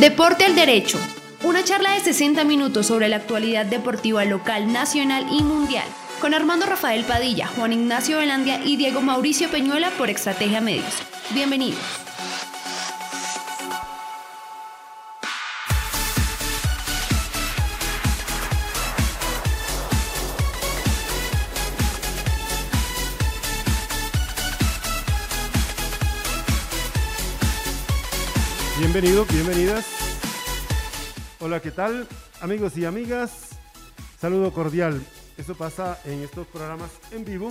Deporte al Derecho. Una charla de 60 minutos sobre la actualidad deportiva local, nacional y mundial. Con Armando Rafael Padilla, Juan Ignacio Velandia y Diego Mauricio Peñuela por Estrategia Medios. Bienvenidos. Bienvenidos, bienvenidas. Hola, ¿qué tal? Amigos y amigas, saludo cordial. Eso pasa en estos programas en vivo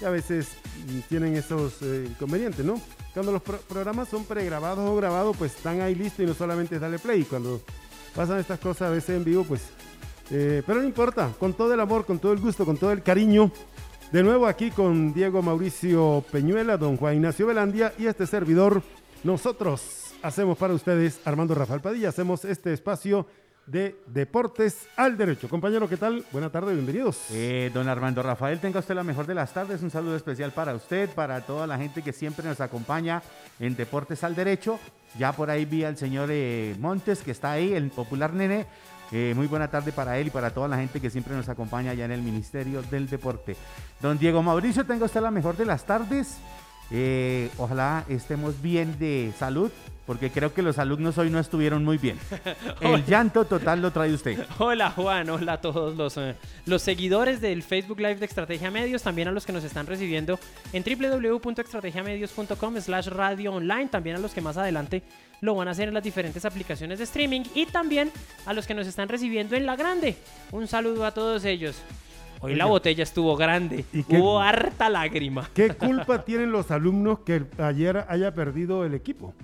y a veces mm, tienen esos eh, inconvenientes, ¿no? Cuando los pro- programas son pregrabados o grabados, pues están ahí listos y no solamente es darle play. Cuando pasan estas cosas a veces en vivo, pues... eh, pero no importa, con todo el amor, con todo el gusto, con todo el cariño. De nuevo aquí con Diego Mauricio Peñuela, don Juan Ignacio Velandia y este servidor, nosotros hacemos para ustedes, Armando Rafael Padilla, hacemos este espacio de Deportes al Derecho. Compañero, ¿qué tal? Buena tarde, bienvenidos. Eh, don Armando Rafael, tenga usted la mejor de las tardes. Un saludo especial para usted, para toda la gente que siempre nos acompaña en Deportes al Derecho. Ya por ahí vi al señor eh, Montes, que está ahí, el popular nene. Eh, muy buena tarde para él y para toda la gente que siempre nos acompaña allá en el Ministerio del Deporte. Don Diego Mauricio, tenga usted la mejor de las tardes. Eh, ojalá estemos bien de salud, porque creo que los alumnos hoy no estuvieron muy bien. El llanto total lo trae usted. Hola Juan, hola a todos los, eh, los seguidores del Facebook Live de Estrategia Medios, también a los que nos están recibiendo en www.estrategiamedios.com slash radio online, también a los que más adelante lo van a hacer en las diferentes aplicaciones de streaming y también a los que nos están recibiendo en La Grande. Un saludo a todos ellos. Hoy la botella estuvo grande, ¿Y qué- hubo harta lágrima. ¿Qué culpa tienen los alumnos que ayer haya perdido el equipo?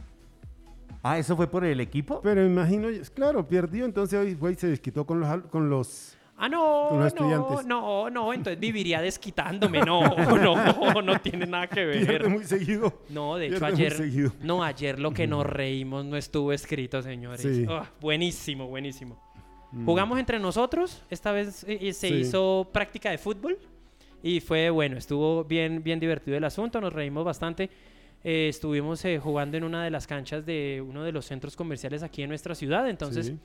Ah, ¿eso fue por el equipo? Pero imagino, claro, perdió, entonces hoy fue y se desquitó con los, con los Ah, no, no, estudiantes. no, no, entonces viviría desquitándome. No, no, no tiene nada que ver. pierde muy seguido. No, de hecho ayer, no, ayer lo que nos reímos no estuvo escrito, señores. Sí. Ah, buenísimo, buenísimo. Jugamos entre nosotros, esta vez eh, eh, se Sí. hizo práctica de fútbol y fue bueno, estuvo bien, bien divertido el asunto, nos reímos bastante. Eh, estuvimos eh, jugando en una de las canchas de uno de los centros comerciales aquí en nuestra ciudad, entonces Sí.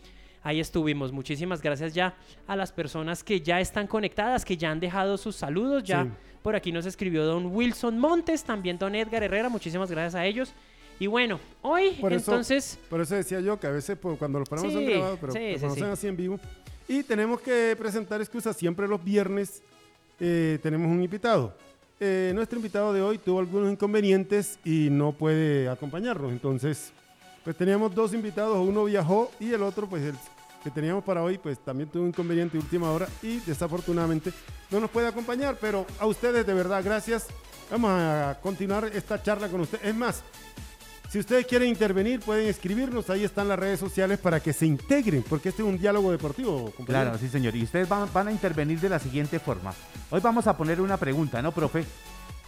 ahí estuvimos. Muchísimas gracias ya a las personas que ya están conectadas, que ya han dejado sus saludos. Ya Sí. por aquí nos escribió don Wilson Montes, también don Edgar Herrera. Muchísimas gracias a ellos. Y bueno, hoy Por eso- entonces... Por eso decía yo que a veces pues, cuando los son Sí, pero sí, pero sí, cuando sí. así en vivo. Y tenemos que presentar excusas siempre los viernes. eh, tenemos un invitado. Eh, nuestro invitado de hoy tuvo algunos inconvenientes y no puede acompañarnos. Entonces, pues teníamos dos invitados, uno viajó y el otro, pues el que teníamos para hoy, pues también tuvo un inconveniente de última hora y desafortunadamente no nos puede acompañar. Pero a ustedes de verdad, gracias. Vamos a continuar esta charla con ustedes. Es más, si ustedes quieren intervenir, pueden escribirnos. Ahí están las redes sociales para que se integren, porque este es un diálogo deportivo, compañero. Claro, sí, señor. Y ustedes van, van a intervenir de la siguiente forma. Hoy vamos a poner una pregunta, ¿no, profe?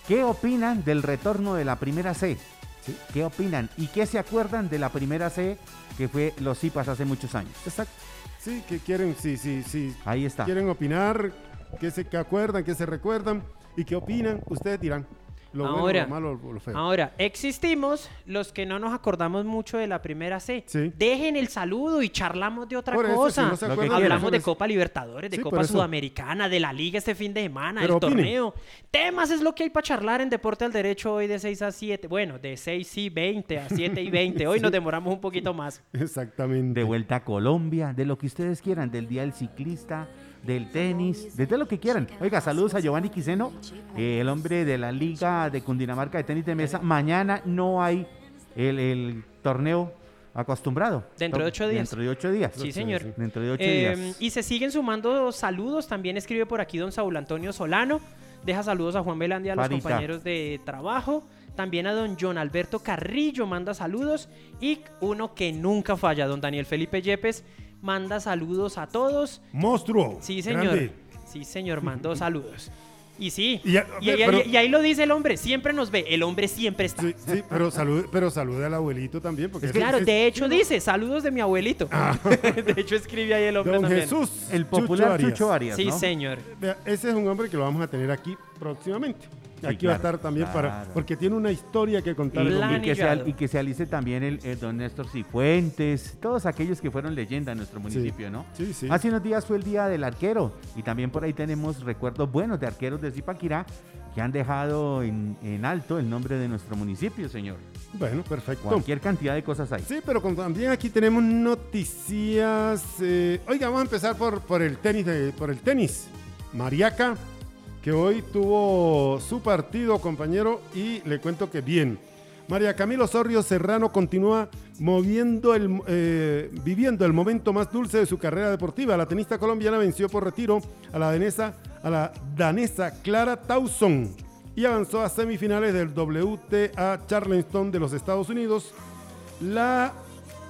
¿Qué opinan del retorno de la primera C? Sí. ¿Qué opinan? ¿Y qué se acuerdan de la primera C que fue los CIPAS hace muchos años? Exacto. Sí, que quieren, sí, sí, sí. Ahí está. Quieren opinar, qué se que acuerdan, qué se recuerdan y qué opinan. Ustedes dirán lo bueno, Ahora, lo malo lo feo. Ahora, existimos los que no nos acordamos mucho de la primera C. Sí. Dejen el saludo y charlamos de otra Por eso, cosa. si no se Lo que acuerdan, quieran. Hablamos de pues, Copa Libertadores, de Sí, Copa. Sudamericana, de la Liga este fin de semana, del torneo. Temas es lo que hay para charlar en Deporte al Derecho hoy de 6 a 7. Bueno, de 6 y 20 a 7 y 20. Hoy nos demoramos un poquito más. Exactamente. De vuelta a Colombia, de lo que ustedes quieran, del Día del Ciclista, del tenis, de todo lo que quieran. Oiga, saludos a Giovanni Quiseno, eh, el hombre de la Liga de Cundinamarca de Tenis de Mesa. Mañana no hay el, el torneo acostumbrado. Dentro de ocho días. Dentro de ocho días. Sí, señor. Dentro de ocho Eh, días. y se siguen sumando saludos. También escribe por aquí don Saúl Antonio Solano. Deja saludos a Juan Belandia, a los Parita. compañeros de trabajo. También a don John Alberto Carrillo manda saludos. Y uno que nunca falla, don Daniel Felipe Yepes, manda saludos a todos. Monstruo. Sí, señor. grande. Sí, señor, mandó saludos. Y sí, Y ya- y, y- pero- y ahí lo dice el hombre, siempre nos ve, el hombre siempre está. Sí, sí, pero salude, pero salude al abuelito también. Porque Claro, es- de hecho dice, saludos de mi abuelito. de hecho escribe ahí el hombre Don también. Jesús. El popular Arias. Chucho Arias, Sí, ¿no? señor. Vea, ese es un hombre que lo vamos a tener aquí próximamente. Aquí va a estar también para, porque tiene una historia que contar. Y, el y que se, Planillado. al- y que se alice también el, el don Néstor Cifuentes, todos aquellos que fueron leyenda en nuestro municipio, ¿no? Sí, sí. Hace unos días fue el día del arquero y también por ahí tenemos recuerdos buenos de arqueros de Zipaquirá que han dejado en, en alto el nombre de nuestro municipio, señor. Bueno, perfecto. Cualquier cantidad de cosas hay. Sí, pero con- también aquí tenemos noticias. eh, oiga, vamos a empezar por, por el tenis, de- por el tenis. Mariaca, que hoy tuvo su partido, compañero, y le cuento que bien. María Camilo Sorrio Serrano continúa moviendo el, eh, viviendo el momento más dulce de su carrera deportiva. La tenista colombiana venció por retiro a la danesa, a la danesa Clara Tauson y avanzó a semifinales del WTA Charleston de los Estados Unidos. La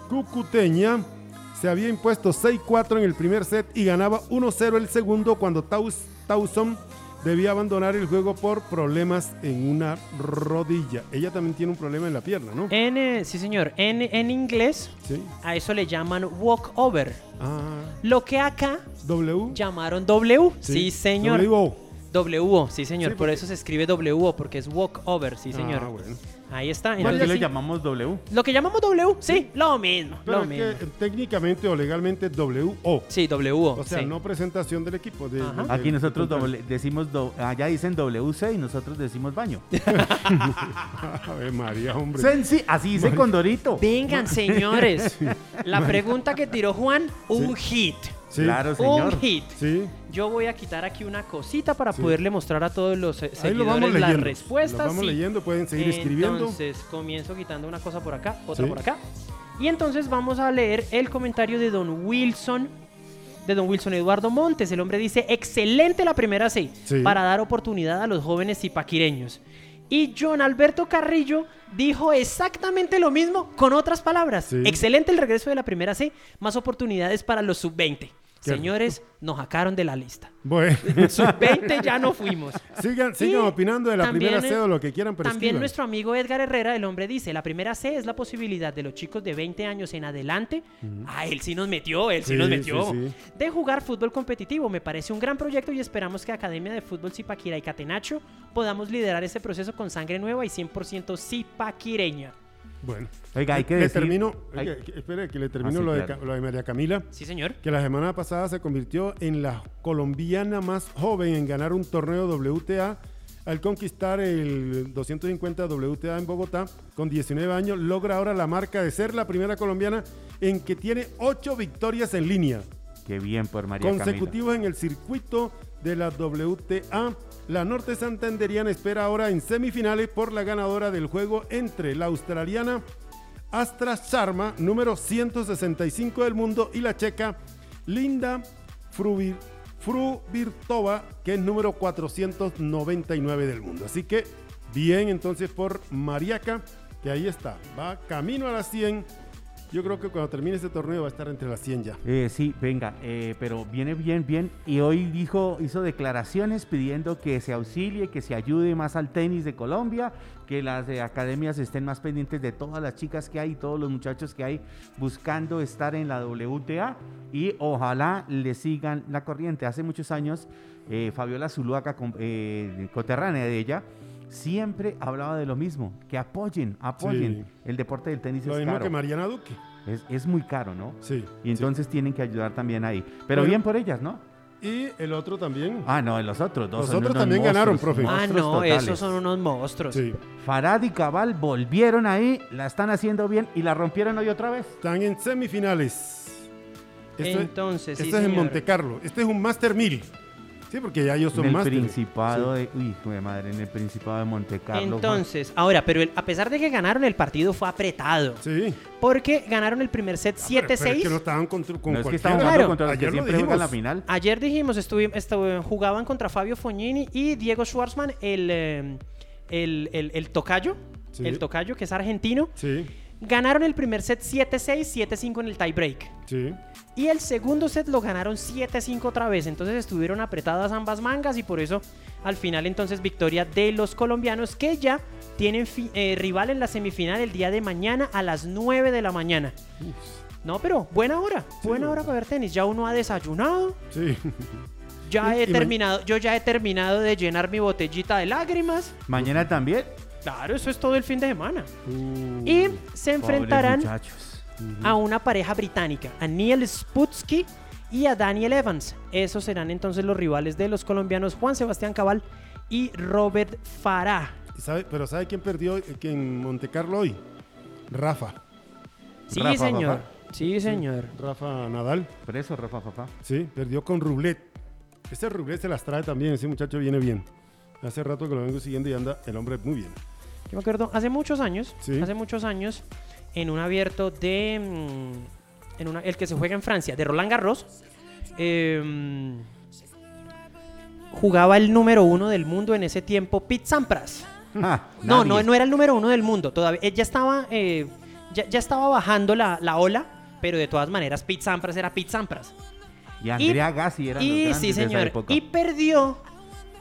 cucuteña se había impuesto 6-4 en el primer set y ganaba 1-0 el segundo cuando Taus- debía abandonar el juego por problemas en una rodilla. Ella también tiene un problema en la pierna, ¿no? En, eh, sí, señor. En, en inglés, Sí. a eso le llaman walkover. Ah, Lo que acá W. llamaron W. Sí, señor. W. WO, sí, señor. Sí, Por eso se escribe WO, porque es walkover, sí, señor. Ah, bueno. Ahí está. ¿Por qué Entonces, le sí, llamamos W? Lo que llamamos W, sí, lo mismo. Pero lo es mismo. que técnicamente o legalmente WO. Sí, WO. O sea, sí. no presentación del equipo. de- Ajá. de- Aquí de- nosotros doble- decimos, do- allá dicen WC y nosotros decimos baño. A ver, María, hombre. Sensi, así dice Condorito. Vengan, señores. La pregunta que tiró Juan, un hit. Sí. Claro, señor. Un hit. Sí. Yo voy a quitar aquí una cosita para Sí. poderle mostrar a todos los eh, lo seguidores las leyendo. respuestas. Lo vamos sí. leyendo, pueden seguir escribiendo. Entonces comienzo quitando una cosa por acá, otra por acá. Y entonces vamos a leer el comentario de Don Wilson, de Don Wilson Eduardo Montes. El hombre dice, excelente la primera C, para dar oportunidad a los jóvenes zipaquireños. Y John Alberto Carrillo dijo exactamente lo mismo con otras palabras. Excelente el regreso de la primera C, más oportunidades para los sub-20. Qué Señores, nos sacaron de la lista. Bueno, Sub-20 ya no fuimos. sigan, sigan opinando de la también, primera C o lo que quieran, pero También escriban. nuestro amigo Edgar Herrera, el hombre dice, la primera C es la posibilidad de los chicos de 20 años en adelante, ah, él sí nos metió, él sí, Sí, nos metió, sí, sí. de jugar fútbol competitivo. Me parece un gran proyecto y esperamos que Academia de Fútbol Zipaquira y Catenacho podamos liderar ese proceso con sangre nueva y 100% zipaquireña. Bueno, Oiga, hay que le decir... termino, hay- oiga, que- espere que le termino Ah, sí, lo, de, claro. Ca- lo de María Camila, Sí, señor. que la semana pasada se convirtió en la colombiana más joven en ganar un torneo WTA al conquistar el 250 WTA en Bogotá con 19 años, logra ahora la marca de ser la primera colombiana en que tiene 8 victorias en línea Qué bien por María Camila. consecutivos en el circuito de la WTA. La norte santanderiana espera ahora en semifinales por la ganadora del juego entre la australiana Astra Sharma, número 165 del mundo, y la checa Linda Fruvir, Fruvirtova, que es número 499 del mundo. Así que bien entonces por Mariaca, que ahí está, va camino a las 100. Yo creo que cuando termine este torneo va a estar entre las 100 ya. Eh, sí, venga, eh, pero viene bien, bien. Y hoy dijo, hizo declaraciones pidiendo que se auxilie, que se ayude más al tenis de Colombia, que las academias estén más pendientes de todas las chicas que hay, todos los muchachos que hay buscando estar en la WTA y ojalá le sigan la corriente. Hace muchos años, eh, Fabiola Zuluaga, coterránea de ella, siempre hablaba de lo mismo, que apoyen, apoyen. Sí. El deporte del tenis Lo es mismo caro. que Mariana Duque. Es, es muy caro, ¿no? Sí. Y entonces tienen que ayudar también ahí. Pero Bueno. bien por ellas, ¿no? Y el otro también. Ah, no, los otros dos. Los son otros unos también ganaron, profe. Ah, no, totales. esos son unos monstruos. Sí. Farad y Cabal volvieron ahí, la están haciendo bien y la rompieron hoy otra vez. Están en semifinales. Esto, Entonces, sí, esto es en señor. Monte Carlo. Este es un Master 1000. Sí, porque ya ellos son en el másteres. Principado Sí. de. Uy, de madre, en el Principado de Monte Carlo. Entonces, ahora, pero el- a pesar de que ganaron, el partido fue apretado. Sí. Porque ganaron el primer set Ah, Pero- pero es 7-6. que no estaban con, con no es que cualquiera. estaban Claro. jugando contra los Ayer siempre juegan la dijimos. final. Ayer dijimos, estuvi- estu- jugaban contra Fabio Fognini y Diego Schwartzman, el, eh, el, el- el tocayo, Sí. el tocayo que es argentino. Sí, Ganaron el primer set 7-6, 7-5 en el tiebreak. sí. Y el segundo set lo ganaron 7-5 otra vez. Entonces estuvieron apretadas ambas mangas y por eso al final entonces victoria de los colombianos que ya tienen eh, rival en la semifinal el día de mañana a las 9 de la mañana. No, pero buena hora, buena hora para ver tenis. Ya uno ha desayunado, Sí. Ya he terminado, yo ya he terminado de llenar mi botellita de lágrimas. Mañana también. Claro, eso es todo el fin de semana. Uh, Y se enfrentarán A una pareja británica, a Neil Sputsky y a Daniel Evans. Esos serán entonces los rivales de los colombianos Juan Sebastián Cabal y Robert Farah. ¿y sabe- pero ¿sabe quién perdió eh, en Monte Carlo hoy? Rafa. Sí, Rafa, señor. papá. Sí, señor. Rafa Nadal. Por eso, Rafa, papá. Sí, perdió con Rublet. Ese Rublet se las trae también. Ese muchacho viene bien. Hace rato que lo vengo siguiendo y anda el hombre muy bien. Yo me acuerdo, hace muchos años, Sí. hace muchos años, en un abierto de... mm, En una, el que se juega en Francia, de Roland Garros, eh, jugaba el número uno del mundo en ese tiempo, Pete Sampras. Ah, No, no, no era el número uno del mundo. Todavía, ya estaba, eh, ya, ya estaba bajando la, la ola, pero de todas maneras Pete Sampras era Pete Sampras. Y Andrea Gassi los Y grandes sí, de esa señor. época. Y perdió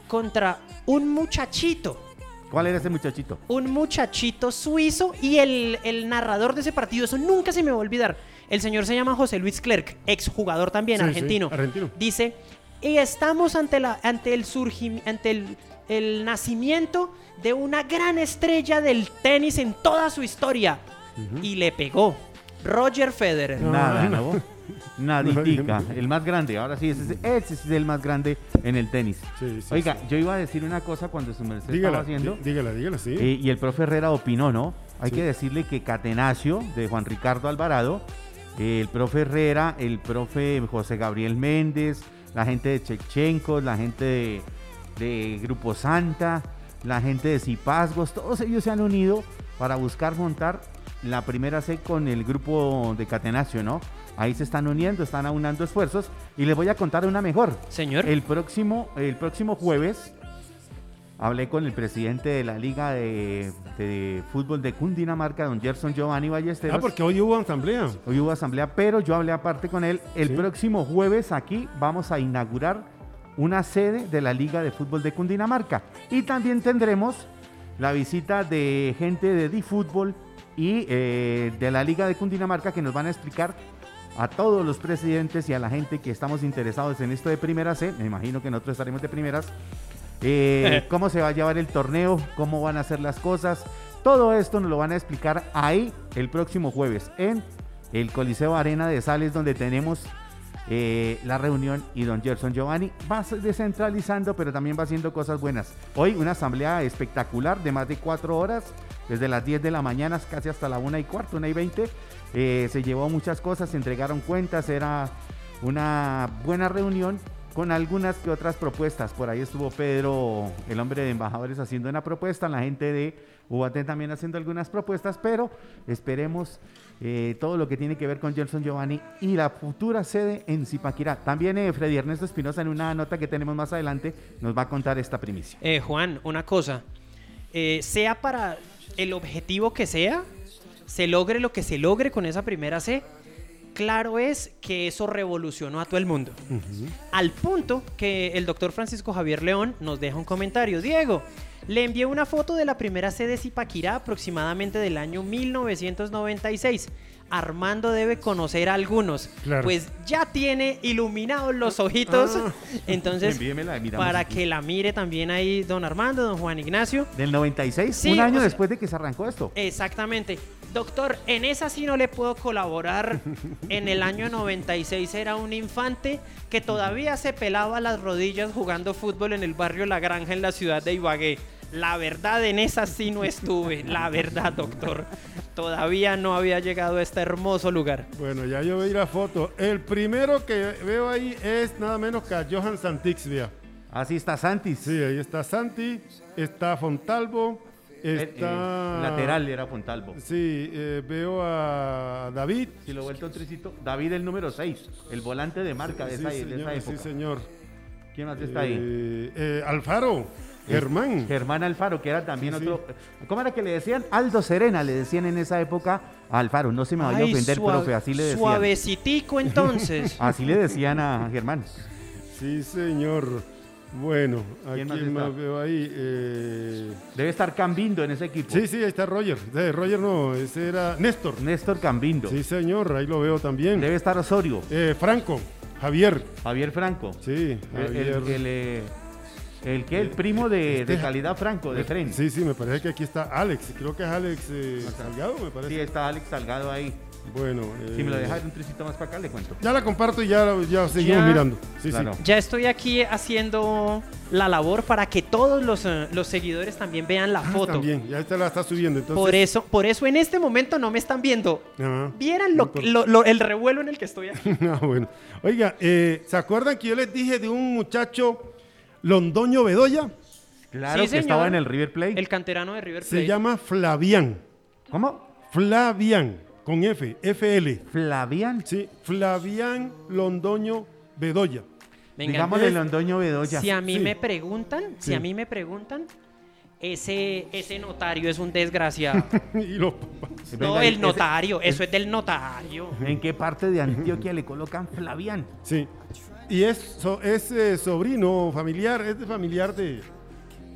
contra un muchachito. ¿Cuál era ese muchachito? Un muchachito suizo y el, el narrador de ese partido, eso nunca se me va a olvidar. El señor se llama José Luis Clerc, exjugador también, Sí, sí, argentino. argentino. Dice, y estamos ante, la, ante el surgimiento, ante el, el nacimiento de una gran estrella del tenis en toda su historia. Y le pegó. Roger Federer. No, Nada, no. ¿no? Naditica. El más grande. Ahora sí, ese, es- ese es el más grande en el tenis. Sí, sí, Oiga, sí. yo iba a decir una cosa cuando su merced Dígala, estaba haciendo. dí- dígala, dígala, sí. eh, y el profe Herrera opinó, ¿no? Hay que decirle que Catenacio, de Juan Ricardo Alvarado, eh, el profe Herrera, el profe José Gabriel Méndez, la gente de Chechenko, la gente de, de Grupo Santa, la gente de Cipazgos, todos ellos se han unido para buscar montar la primera C con el grupo de Catenacio, ¿no? Ahí se están uniendo, están aunando esfuerzos y les voy a contar una mejor. Señor. El próximo, el próximo jueves hablé con el presidente de la Liga de, de Fútbol de Cundinamarca, don Gerson Giovanni Ballesteros. ah, porque hoy hubo asamblea. Hoy hubo asamblea, pero yo hablé aparte con él. El Sí. próximo jueves aquí vamos a inaugurar una sede de la Liga de Fútbol de Cundinamarca. Y también tendremos la visita de gente de DiFútbol y eh, de la Liga de Cundinamarca que nos van a explicar a todos los presidentes y a la gente que estamos interesados en esto de primera C, me imagino que nosotros estaremos de primeras, eh, cómo se va a llevar el torneo, cómo van a hacer las cosas. Todo esto nos lo van a explicar ahí el próximo jueves en el Coliseo Arena de Sales, donde tenemos eh, la reunión y don Gerson Giovanni va descentralizando, pero también va haciendo cosas buenas. Hoy una asamblea espectacular de más de cuatro horas, desde las 10 de la mañana casi hasta la una y cuarto, una y 20. Eh, se llevó muchas cosas, se entregaron cuentas, era una buena reunión con algunas que otras propuestas. Por ahí estuvo Pedro, el hombre de embajadores, haciendo una propuesta, la gente de UAT también haciendo algunas propuestas, pero esperemos eh, todo lo que tiene que ver con Johnson Giovanni y la futura sede en Zipaquirá. También eh, Freddy Ernesto Espinosa en una nota que tenemos más adelante nos va a contar esta primicia. Eh, Juan, una cosa. Sea para el objetivo que sea, se logre lo que se logre con esa primera C, claro es que eso revolucionó a todo el mundo. Al punto que el doctor Francisco Javier León nos deja un comentario. Diego, le envié una foto de la primera C de Zipaquirá aproximadamente del año 1996. Armando debe conocer a algunos. Claro. Pues ya tiene iluminados los ojitos. Ah. Entonces, para aquí. que la mire también ahí don Armando, don Juan Ignacio. Del 96, Sí, un o año sea- después de que se arrancó esto. Exactamente. Doctor, en esa sí no le puedo colaborar. En el año 96 era un infante que todavía se pelaba las rodillas jugando fútbol en el barrio La Granja en la ciudad de Ibagué. La verdad, en esa sí no estuve. La verdad, doctor. Todavía no había llegado a este hermoso lugar. Bueno, ya yo vi la foto. El primero que veo ahí es nada menos que a Johan Santixvia. Así está Santis. Sí, ahí está Santi, está Fontalvo, El- el está... lateral era Fontalvo. Sí, eh, veo a David. Si lo vuelto un tricito, David el número 6, el volante de marca de, Sí, esa, de señor, esa sí, época. señor. ¿Quién más está ahí? Eh, eh, Alfaro, Germán. Germán Alfaro, que era también Sí, sí. otro. ¿Cómo era que le decían? Aldo Serena, le decían en esa época a Alfaro. No se me vaya a ofender, suave- profe, así le decían. Suavecitico entonces. Así le decían a Germán. Sí, señor. Bueno, ¿Quién más está? más veo ahí. eh, Debe estar Cambindo en ese equipo. Sí, sí, ahí está Roger. Eh, Roger no, ese era Néstor. Néstor Cambindo. Sí, señor, ahí lo veo también. Debe estar Osorio. Eh, Franco. Javier. Javier Franco. Sí, El, Javier. el, el, eh, el que, el primo de, Este- de calidad Franco, de tren. Sí, sí, me parece que aquí está Alex. Creo que es Alex eh, Salgado, me Sí, parece. está Alex Salgado ahí. Bueno. Si me lo eh, dejas un tricito más para acá, le cuento. Ya la comparto y ya, ya seguimos Ya. mirando. Sí, Claro. sí. Ya estoy aquí haciendo la labor para que todos los, eh, los seguidores también vean la Ah, foto. También, ya esta la está subiendo. Entonces, Por eso, por eso en este momento no me están viendo. Ajá. Vieran lo, lo- lo- el revuelo en el que estoy aquí. Ah, bueno. Oiga, eh, ¿se acuerdan que yo les dije de un muchacho Londoño Bedoya? Claro Sí, que estaba en el River Plate. El canterano de River Se Plate. llama Flavián. ¿Cómo? Flavián, con F, FL. Flavián. Sí, Flavián Londoño Bedoya. Venga, Digámosle Londoño Bedoya. si a mí sí. me preguntan, si a mí me preguntan, ese, ese notario es un desgraciado. y los papás. no, Venga, el ese- notario, eso es del notario. ¿En qué parte de Antioquia le colocan Flavián? Sí. Y es, so- es eh, sobrino familiar, es de familiar de,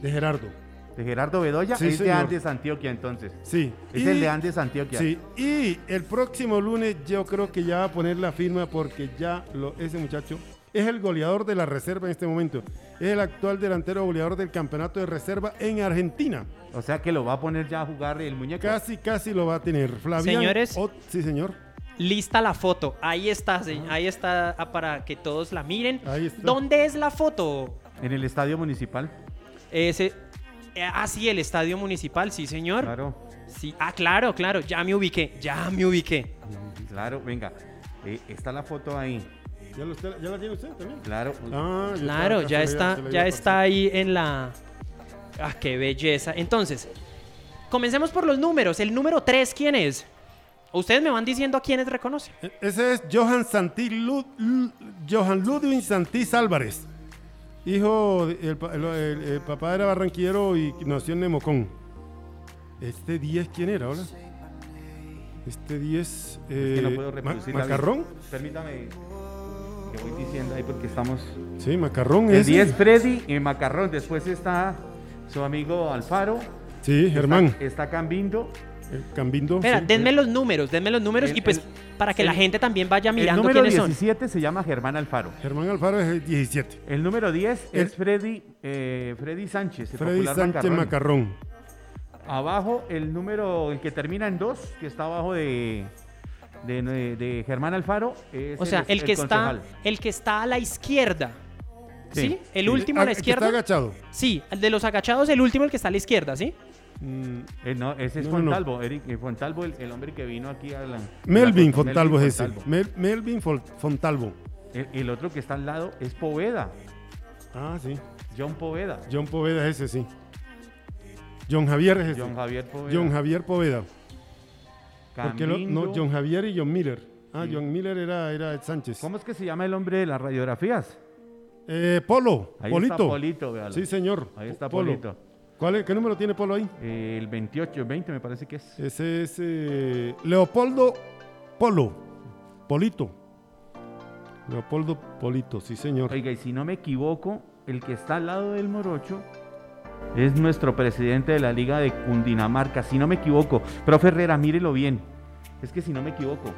de Gerardo. De Gerardo Bedoya. Sí, es de. Andes, Antioquia, entonces. Sí. Es Y- el de Andes, Antioquia. Sí, y el próximo lunes yo creo que ya va a poner la firma porque ya lo- ese muchacho es el goleador de la reserva en este momento. Es el actual delantero goleador del campeonato de reserva en Argentina. O sea que lo va a poner ya a jugar el muñeco. Casi, casi lo va a tener. Flavián. Señores. Ot- sí, señor. Lista la foto. Ahí está, se- ahí está ah, para que todos la miren. Ahí está. ¿Dónde es la foto? En el estadio municipal. Ese. Eh, Ah, sí, el estadio municipal, sí, señor. Claro. Sí. Ah, claro, claro. Ya me ubiqué. Ya me ubiqué. Claro, venga. Eh, está la foto ahí. ¿Ya, lo está- ya la tiene usted también? Claro. Ah, Claro, ya está, ya iba a está ahí en la. Ah, qué belleza. Entonces, comencemos por los números. El número 3, ¿quién es? Ustedes me van diciendo a quiénes reconocen. E- Ese es Johan Santi Lud- L- Johan Ludwig Santís Álvarez. Hijo, el, pa- el- el- el papá era barranquillero y nació en Nemocón. Este 10, ¿quién era ahora? Este 10. Es que eh, no puedo ma- reproducir la ¿Macarrón? Permítame que voy diciendo ahí porque estamos. Sí, Macarrón El es. 10 Freddy y Macarrón. Después está su amigo Alfaro. Sí, Germán. Está, está Cambindo. Eh, Cambindo. Espera, sí. denme los números, denme los números El- y pues el- para que la el- gente también vaya El mirando número quiénes son. 17 se llama Germán Alfaro. Germán Alfaro es el 17. El número 10 El- es Freddy, eh, Freddy Sánchez. el Freddy popular Sánchez Macarrón. Macarrón. Abajo, el número, el que termina en 2, que está abajo de, de, de Germán Alfaro. Es O sea, el, que está, concejal. el que está a la izquierda. ¿Sí? Sí. El último a la que izquierda. Está agachado. Sí, el de los agachados, el último el que está a la izquierda, ¿sí? Mm, Eh, no, ese es No, no, no. Fontalvo. Eric, eh, Fontalvo, el, el hombre que vino aquí a la. Melvin la- Fontalvo es ese. Mel- Melvin Fontalvo. El, el otro que está al lado es Poveda. Ah, sí. John Poveda. John Poveda es ese, sí. John Javier es ese. John Javier Poveda. John Javier Poveda. Porque lo- no. John Javier y John Miller. Ah, Sí. John Miller era, era Sánchez. ¿Cómo es que se llama el hombre de las radiografías? Eh, Polo. Ahí Polito. está Polito, véalo. Sí, señor. Ahí está Polo. Polito. ¿Cuál es- ¿Qué número tiene Polo ahí? Eh, el 28, el 20 me parece que es. Ese es eh, Leopoldo Polo. Polito. Leopoldo Polito, sí, señor. Oiga, y si no me equivoco, el que está al lado del Morocho es nuestro presidente de la Liga de Cundinamarca. Si no me equivoco. Profe Herrera, mírelo bien. Es que si no me equivoco,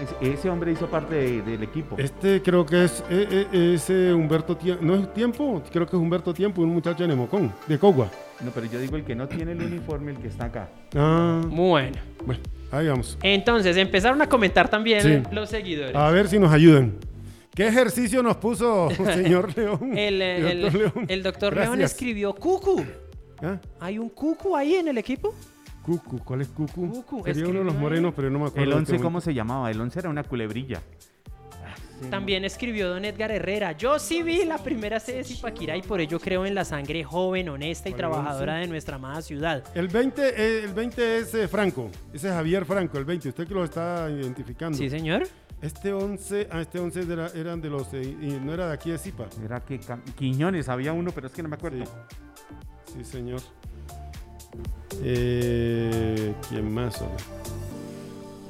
es- ese hombre hizo parte de- del equipo. Este creo que es, eh, eh, es, Humberto Tiempo. ¿No es Tiempo? Creo que es Humberto Tiempo, un muchacho de Nemocón, de Cogua. No, pero yo digo el que no tiene el uniforme, el que está acá. Ah, Bueno. bueno, ahí vamos. Entonces, empezaron a comentar también Sí. los seguidores. A ver si nos ayudan. ¿Qué ejercicio nos puso señor León? El, eh, el, Doctor León. el doctor León Gracias. escribió Cucu. ¿Ah? ¿Hay un Cucu ahí en el equipo? Cucu, ¿cuál es Cucu? Cucu, Sería uno de los ahí. morenos, pero no me acuerdo. El en 11, este ¿cómo momento. se llamaba? El 11 era una culebrilla. También escribió don Edgar Herrera. Yo sí vi la primera sede de Zipaquirá y por ello creo en la sangre joven, honesta y ¿Cuál trabajadora de nuestra amada ciudad. El 20, eh, el 20 es eh, Franco. Ese es Javier Franco, el 20. Usted que lo está identificando. Sí, señor. Este 11, ah, este 11 era- eran de los, eh, y no era de aquí de Zipa. Era que Quiñones, había uno, pero es que no me acuerdo. Sí, sí señor. Eh, ¿Quién más? hombre?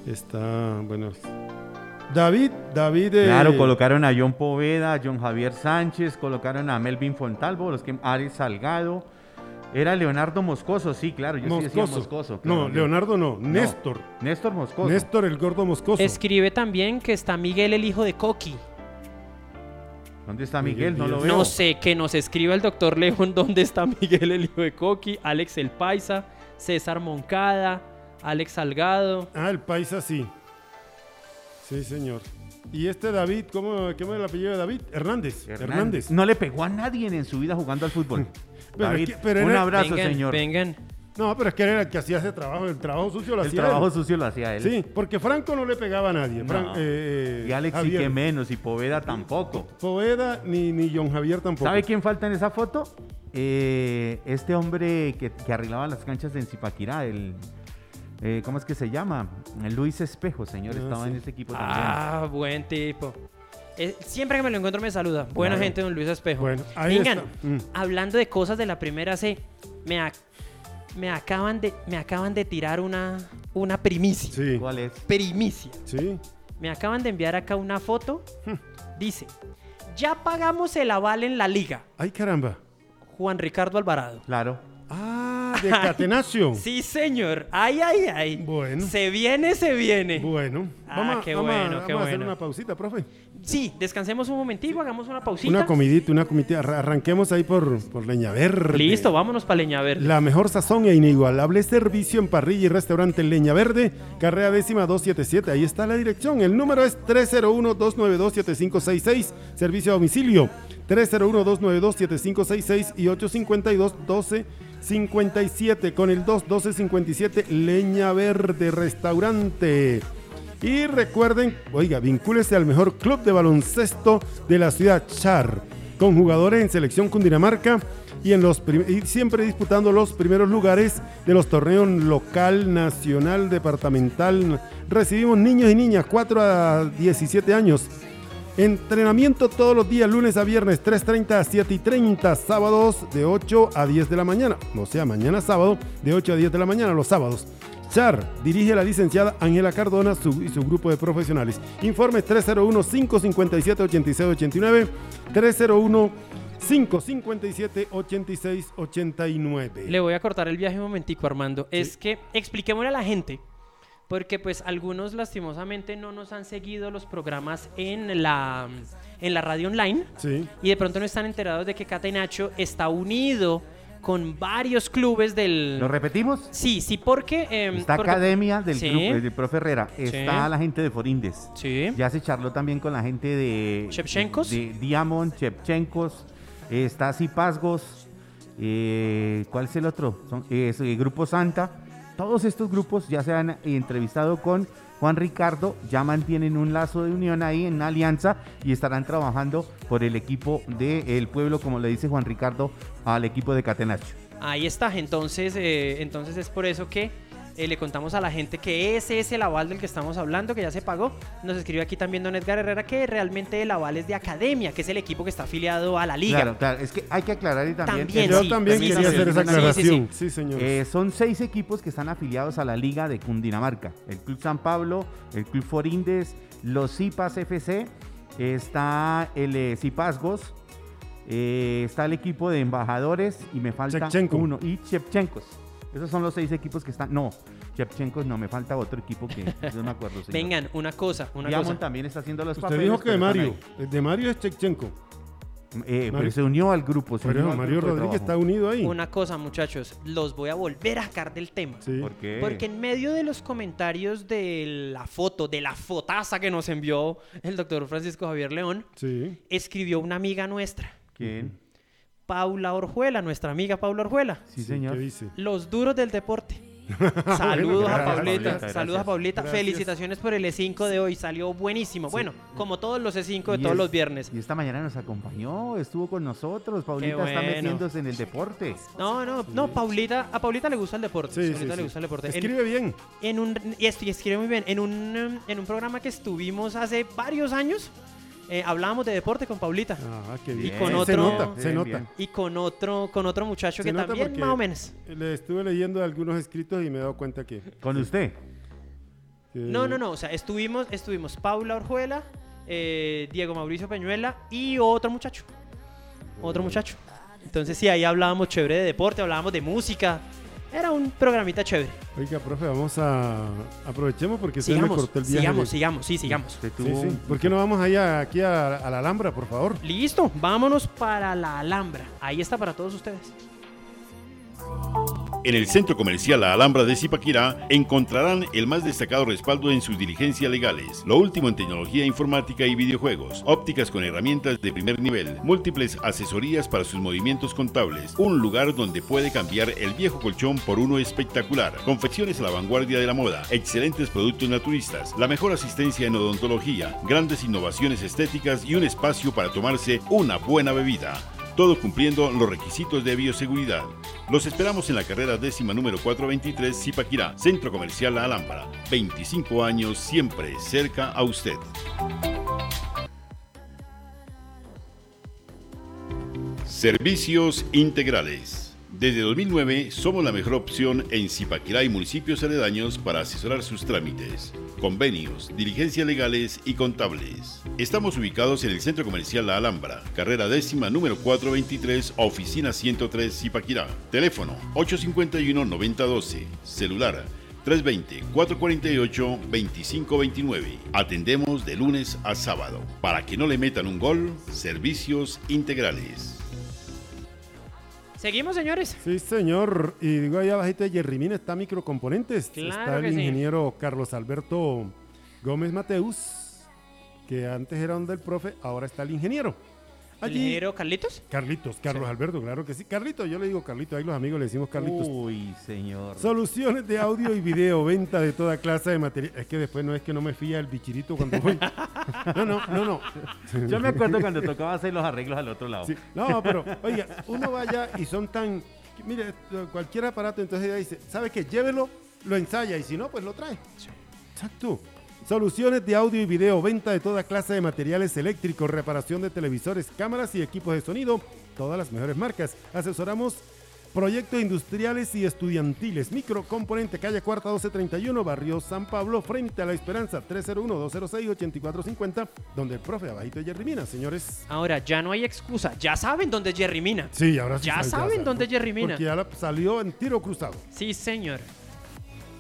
Está, bueno. David, David. eh, Claro, colocaron a John Poveda, a John Javier Sánchez, colocaron a Melvin Fontalvo, los que Ares Salgado. Era Leonardo Moscoso, sí, claro, yo sí decía Moscoso. Moscoso. no. Leonardo no, Néstor. Néstor Moscoso. Néstor el gordo Moscoso. Escribe también que está Miguel el hijo de Coqui. ¿Dónde está Miguel? No lo veo. No sé, que nos escriba el doctor León dónde está Miguel el hijo de Coqui, Alex el Paisa, César Moncada, Alex Salgado. Ah, el paisa sí. Sí, señor. Y este David, ¿cómo, ¿cómo es el apellido de David? Hernández. Hernández. No le pegó a nadie en su vida jugando al fútbol. Pero David, es que- pero un era- abrazo, vengan, señor. vengan. No, pero es que era el que hacía ese trabajo. El trabajo sucio lo El hacía trabajo él. sucio lo hacía él. Sí, porque Franco no le pegaba a nadie. Fran- No. eh, Y Alex sí que menos, y Poveda tampoco. Poveda ni, ni John Javier tampoco. ¿Sabe quién falta en esa foto? Eh, este hombre que, que arreglaba las canchas de Zipaquirá, el... eh, ¿Cómo es que se llama? Luis Espejo, señor, Ah, estaba sí. en ese equipo también. Ah, buen tipo. Eh, siempre que me lo encuentro me saluda. Buena Claro. gente, don Luis Espejo. Bueno, ahí Vengan, está. Mm. hablando de cosas de la primera C, me, ac- me, acaban, de, me acaban de tirar una, una primicia. Sí, ¿Cuál es? Primicia. sí. Me acaban de enviar acá una foto. Dice, ya pagamos el aval en la liga. Ay, caramba. Juan Ricardo Alvarado. Claro. Ah, de Catenacio. Sí, señor. Ay, ay, ay. Bueno. Se viene, se viene. Bueno, Ah, vamos, a- qué vamos qué vamos a hacer bueno. una pausita, profe. Sí, descansemos un momentico, hagamos una pausita. Una comidita, una comidita. Arra- Arranquemos ahí por, por Leña Verde. Listo, vámonos para Leña Verde. La mejor sazón e inigualable servicio en parrilla y restaurante Leña Verde, carrera décima 277. Ahí está la dirección. El número es 301-292-7566. Servicio a domicilio 301-292-7566 y 852-1257 con el 21257 Leña Verde Restaurante. Y recuerden, oiga, vincúlese al mejor club de baloncesto de la ciudad Char, con jugadores en selección Cundinamarca y, en los y siempre disputando los primeros lugares de los torneos local, nacional, departamental. Recibimos niños y niñas 4 a 17 años. Entrenamiento todos los días, lunes a viernes, 3.30 a 7.30, sábados de 8 a 10 de la mañana. O sea, mañana sábado, de 8 a 10 de la mañana, los sábados. Char dirige la licenciada Ángela Cardona su- y su grupo de profesionales. Informes 301-557-8689, 301-557-8689. Le voy a cortar el viaje un momentico, Armando. Es que expliquémosle a la gente, porque pues algunos lastimosamente no nos han seguido los programas en la, en la radio online Sí, y de pronto no están enterados de que Cata y Nacho está unido con varios clubes del... ¿Lo repetimos? Sí, sí, porque... em, Está porque- Academia del Sí. grupo, del profe Herrera. Está la gente de Forindes. Sí. Ya se charló también con la gente de... ¿Shevchenkos? De Diamond, Chepchenkos. eh, está Cipazgos. eh, ¿Cuál es el otro? Son, eh, es, eh, Grupo Santa. Todos estos grupos ya se han entrevistado con Juan Ricardo. Ya mantienen un lazo de unión ahí en alianza y estarán trabajando por el equipo del pueblo, como le dice Juan Ricardo, al equipo de Catenacho. Ahí está, entonces, eh, entonces es por eso que eh, le contamos a la gente que ese es el aval del que estamos hablando, que ya se pagó. Nos escribió aquí también Don Edgar Herrera que realmente el aval es de Academia, que es el equipo que está afiliado a la liga. Claro, claro. Es que hay que aclarar y también... También, yo sí, también sí, quería sí, hacer sí, esa sí, sí, aclaración. sí. Sí, señor. Eh, son seis equipos que están afiliados a la Liga de Cundinamarca. El Club San Pablo, el Club Forindes, los Cipas FC, está el eh, Cipazgos, eh, está el equipo de embajadores y me falta Chepchenko. uno. Y Chepchenkos. Esos son los seis equipos que están. No, Chepchenkos no, me falta otro equipo que yo no me acuerdo. señor. Vengan, una cosa, una Diamond cosa. también está haciendo los Usted papeles. dijo que de pero Mario. El de Mario es Chechenko. ahí. Eh, pero se unió al grupo. se unió al Mario grupo Rodríguez está unido ahí. Una cosa, muchachos, los voy a volver a sacar del tema. Sí. ¿Por qué? Porque en medio de los comentarios de la foto, de la fotaza que nos envió el doctor Francisco Javier León, Sí. escribió una amiga nuestra, ¿Quién? Paula Orjuela, nuestra amiga Paula Orjuela. Sí, señor. Los duros del deporte. Saludos a Paulita, saludos a. Paulita. Felicitaciones por el E5 de hoy, salió buenísimo. Bueno, como todos los E5 de Y todos es- los viernes. Y esta mañana nos acompañó, estuvo con nosotros. Paulita está metiéndose en el deporte. No, no, no, Paulita, a Paulita le gusta el deporte. Sí, Paulita sí. le gusta el deporte. En- Escribe bien. en un y es- y escribe muy bien en un um, en un programa que estuvimos hace varios años eh, hablábamos de deporte con Paulita Ah, qué Y bien. con Se otro- nota, se Bien, nota. bien. y con otro con otro muchacho Se que también más o menos Le estuve leyendo algunos escritos y me he dado cuenta que. Con usted. que- no no no o sea estuvimos estuvimos Paula Orjuela eh, Diego Mauricio Peñuela y otro muchacho otro muchacho entonces sí ahí hablábamos chévere de deporte hablábamos de música Era un programita chévere. Oiga, profe, vamos a... Aprovechemos porque usted me Sigamos, cortó el viaje. sigamos, de- sigamos, sí, sigamos. Sí, sí. ¿Por qué no vamos allá aquí a, a la Alhambra, por favor? Listo, vámonos para la Alhambra. Ahí está para todos ustedes. En el centro comercial La Alhambra de Zipaquirá encontrarán el más destacado respaldo en sus diligencias legales, lo último en tecnología informática y videojuegos, ópticas con herramientas de primer nivel, múltiples asesorías para sus movimientos contables, un lugar donde puede cambiar el viejo colchón por uno espectacular, confecciones a la vanguardia de la moda, excelentes productos naturistas, la mejor asistencia en odontología, grandes innovaciones estéticas y un espacio para tomarse una buena bebida todo cumpliendo los requisitos de bioseguridad. Los esperamos en la carrera décima número 423 Zipaquirá, Centro Comercial La Alhambra. 25 años siempre cerca a usted. Servicios integrales. Desde 2009 somos la mejor opción en Zipaquirá y municipios aledaños para asesorar sus trámites, convenios, diligencias legales y contables. Estamos ubicados en el Centro Comercial La Alhambra, carrera décima número 423, oficina 103 Zipaquirá. Teléfono 851-9012, celular 320-448-2529. Atendemos de lunes a sábado. Para que no le metan un gol, servicios integrales. Seguimos, señores. Sí, señor. Y digo, ahí abajito de Yerrimina está Microcomponentes. Claro está el sí. ingeniero Carlos Alberto Gómez Mateus, que antes era donde el profe, ahora está el ingeniero. ¿El Allí, ingeniero Carlitos? Carlitos, Carlos Alberto, claro que sí. Carlito, yo le digo Carlito, ahí los amigos le decimos Carlitos. Uy, señor. Soluciones de audio y video, venta de toda clase de material. Es que después no es que no me fía el bichirito cuando voy. No, no, no, no. Yo me acuerdo cuando tocaba hacer los arreglos al otro lado. Sí, No, pero, oiga, uno vaya y son tan. Mire, cualquier aparato, entonces ella dice, ¿sabe qué? Llévelo, lo ensaya y si no, pues lo trae. Exacto. Soluciones de audio y video, venta de toda clase de materiales eléctricos, reparación de televisores, cámaras y equipos de sonido, todas las mejores marcas. Asesoramos proyectos industriales y estudiantiles. Microcomponente, calle Cuarta 1231, barrio San Pablo, frente a La Esperanza, 301-206-8450, donde el profe abajito de Jerry Mina, señores. Ahora, ya no hay excusa. Ya saben dónde es Jerry Mina. Sí, ahora sí. Ya saben dónde es Jerry Mina. Porque ya salió en tiro cruzado. Sí, señor.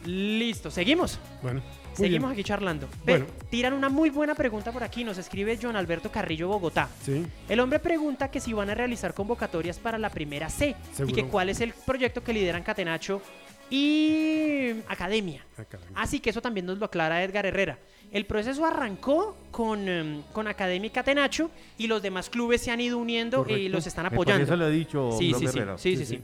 Listo, seguimos. Bueno, muy Seguimos bien. aquí charlando. Ve, Bueno. tiran una muy buena pregunta por aquí. Nos escribe John Alberto Carrillo Bogotá. Sí, El hombre pregunta que si van a realizar convocatorias para la primera C y que cuál es el proyecto que lideran Catenacho y Academia. Así que eso también nos lo aclara Edgar Herrera. El proceso arrancó con, em, con Academia y Catenacho y los demás clubes se han ido uniendo y los están Eh, Por apoyando. eso lo he dicho, sí, profe sí, sí, Herrera. sí, Sí, sí, sí. sí.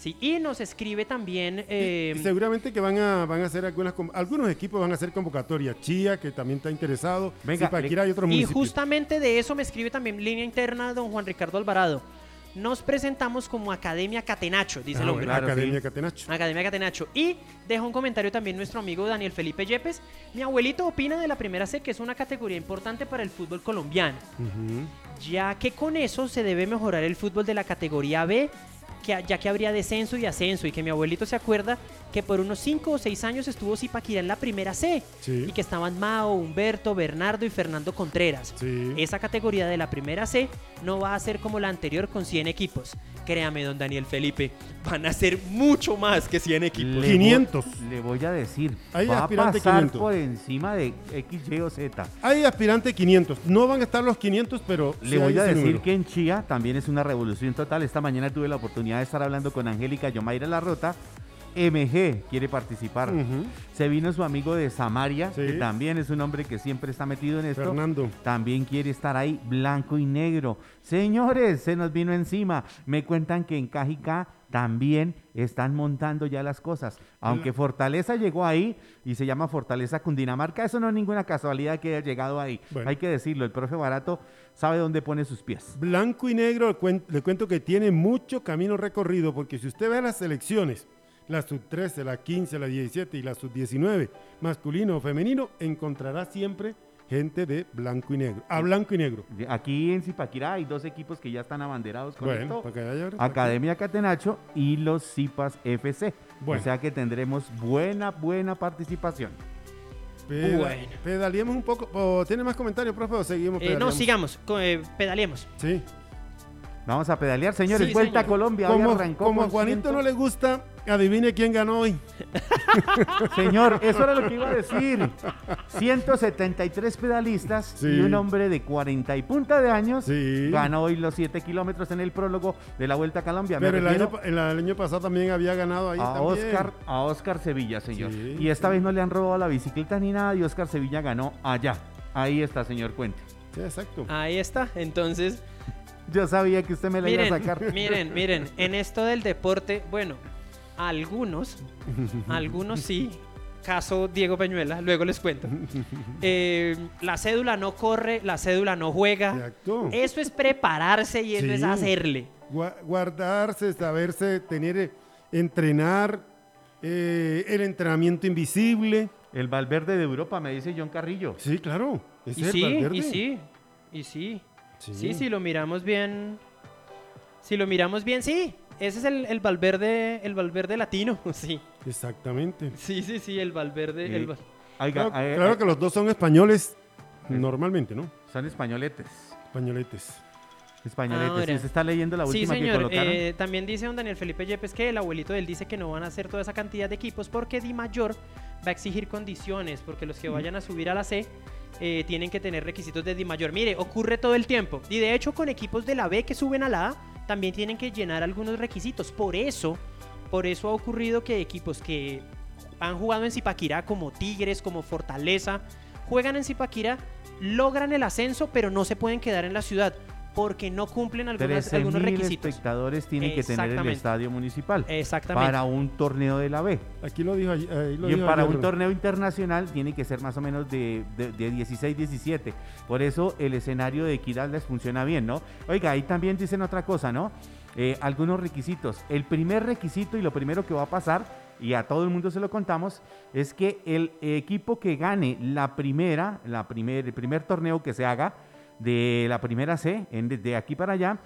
Sí, y nos escribe también... Y- y seguramente que van a, van a hacer algunas, com- algunos equipos van a hacer convocatorias. Chía, que también está interesado. Venga, Zipaquirá y otros Y municipios. justamente de eso me escribe también línea interna don Juan Ricardo Alvarado. Nos presentamos como Academia Catenacho, dice Ah, el hombre. Claro, Academia sí. Catenacho. Academia Catenacho. Y deja un comentario también nuestro amigo Daniel Felipe Yepes. Mi abuelito opina de la primera C que es una categoría importante para el fútbol colombiano, ya que con eso se debe mejorar el fútbol de la categoría B, que, ya que habría descenso y ascenso, y que mi abuelito se acuerda que por unos 5 o 6 años estuvo Zipaquirá en la primera C, Sí. y que estaban Mao, Humberto, Bernardo y Fernando Contreras. Sí. Esa categoría de la primera C no va a ser como la anterior con 100 equipos. Créame, don Daniel Felipe, van a ser mucho más que 100 equipos. Le 500. voy- Le voy a decir, Hay va a aspirante pasar 500. por encima de X, Y o Z. Hay aspirante 500. No van a estar los 500, pero. Le sí voy a decir número. que en Chía también es una revolución total. Esta mañana tuve la oportunidad de estar hablando con Angélica Yomaira Larrota. MG quiere participar. Se vino su amigo de Samaria, Sí. que también es un hombre que siempre está metido en esto. Fernando. También quiere estar ahí, blanco y negro. Señores, se nos vino encima. Me cuentan que en Cajicá también están montando ya las cosas. Aunque Fortaleza llegó ahí y se llama Fortaleza Cundinamarca, eso no es ninguna casualidad que haya llegado ahí. Bueno. Hay que decirlo, el profe Barato sabe dónde pone sus pies. Blanco y negro, le cuento que tiene mucho camino recorrido, porque si usted ve las selecciones, la sub 13, la 15, la 17 y la sub 19, masculino o femenino, encontrará siempre gente de blanco y negro. A blanco y negro. Aquí en Zipaquirá hay dos equipos que ya están abanderados con Bueno, esto. para que haya- Academia Catenacho y los Zipas FC. Bueno. O sea que tendremos buena, buena participación. Peda- Bueno. Pedaleemos un poco. ¿O ¿Tiene más comentarios, profe, o seguimos Eh, no, sigamos, eh, pedaleemos. Sí. Vamos a pedalear, señores. Sí, Vuelta señor. a Colombia. Hoy Como, arrancó como a Juanito ciento- no le gusta, adivine quién ganó hoy. Señor, eso era lo que iba a decir. 173 pedalistas Sí. y un hombre de 40 y punta de años Sí. ganó hoy los 7 kilómetros en el prólogo de la Vuelta a Colombia. Pero el año, el año pasado también había ganado ahí a también. Oscar, a Oscar Sevilla, señor. Sí, y esta sí. vez no le han robado la bicicleta ni nada y Oscar Sevilla ganó allá. Ahí está, señor Cuente. Sí, exacto. Ahí está. Entonces, Yo sabía que usted me la iba a miren, sacar. miren, miren, en esto del deporte, bueno, algunos, algunos sí. Caso Diego Peñuela, luego les cuento. Eh, la cédula no corre, la cédula no juega. Exacto. Eso es prepararse y eso Sí. es hacerle. Gua- Guardarse, saberse, tener, eh, entrenar, eh, el entrenamiento invisible. El Valverde de Europa, me dice John Carrillo. Sí, claro. ese Y es el sí, Valverde. y sí, y sí. Sí. Sí, si lo miramos bien. Si lo miramos bien, sí. Ese es el, el Valverde, el Valverde latino, sí. Exactamente. Sí, sí, sí, el Valverde. Sí. el Val- Oiga, Claro, eh, claro eh, que los dos son españoles, normalmente, ¿no? son españoletes. Españoletes. Españoletes. Ahora. ¿Sí ¿Usted está leyendo la Sí, última que señor. colocaron? eh, también dice don Daniel Felipe Yepes que el abuelito de él dice que no van a hacer toda esa cantidad de equipos porque Di Mayor va a exigir condiciones, porque los que vayan a subir a la C eh, tienen que tener requisitos de Di Mayor. Mire, ocurre todo el tiempo. Y de hecho, con equipos de la B que suben a la A, también tienen que llenar algunos requisitos. Por eso, por eso ha ocurrido que equipos que han jugado en Zipaquirá, como Tigres, como Fortaleza, juegan en Zipaquirá, logran el ascenso, pero no se pueden quedar en la ciudad porque no cumplen algunas, 13.000 algunos requisitos. espectadores tiene que tener el Exactamente. estadio municipal Exactamente. para un torneo de la B. Aquí lo dijo, allí- ahí lo Y dijo para ayer, un torneo internacional tiene que ser más o menos de, de, de 16, 17. Por eso el escenario de equidad les funciona bien, ¿no? Oiga, ahí también dicen otra cosa, ¿no? Eh, algunos requisitos. El primer requisito y lo primero que va a pasar, y a todo el mundo se lo contamos, es que el equipo que gane la primera, la primer, el primer torneo que se haga de la primera C, en, de aquí para allá,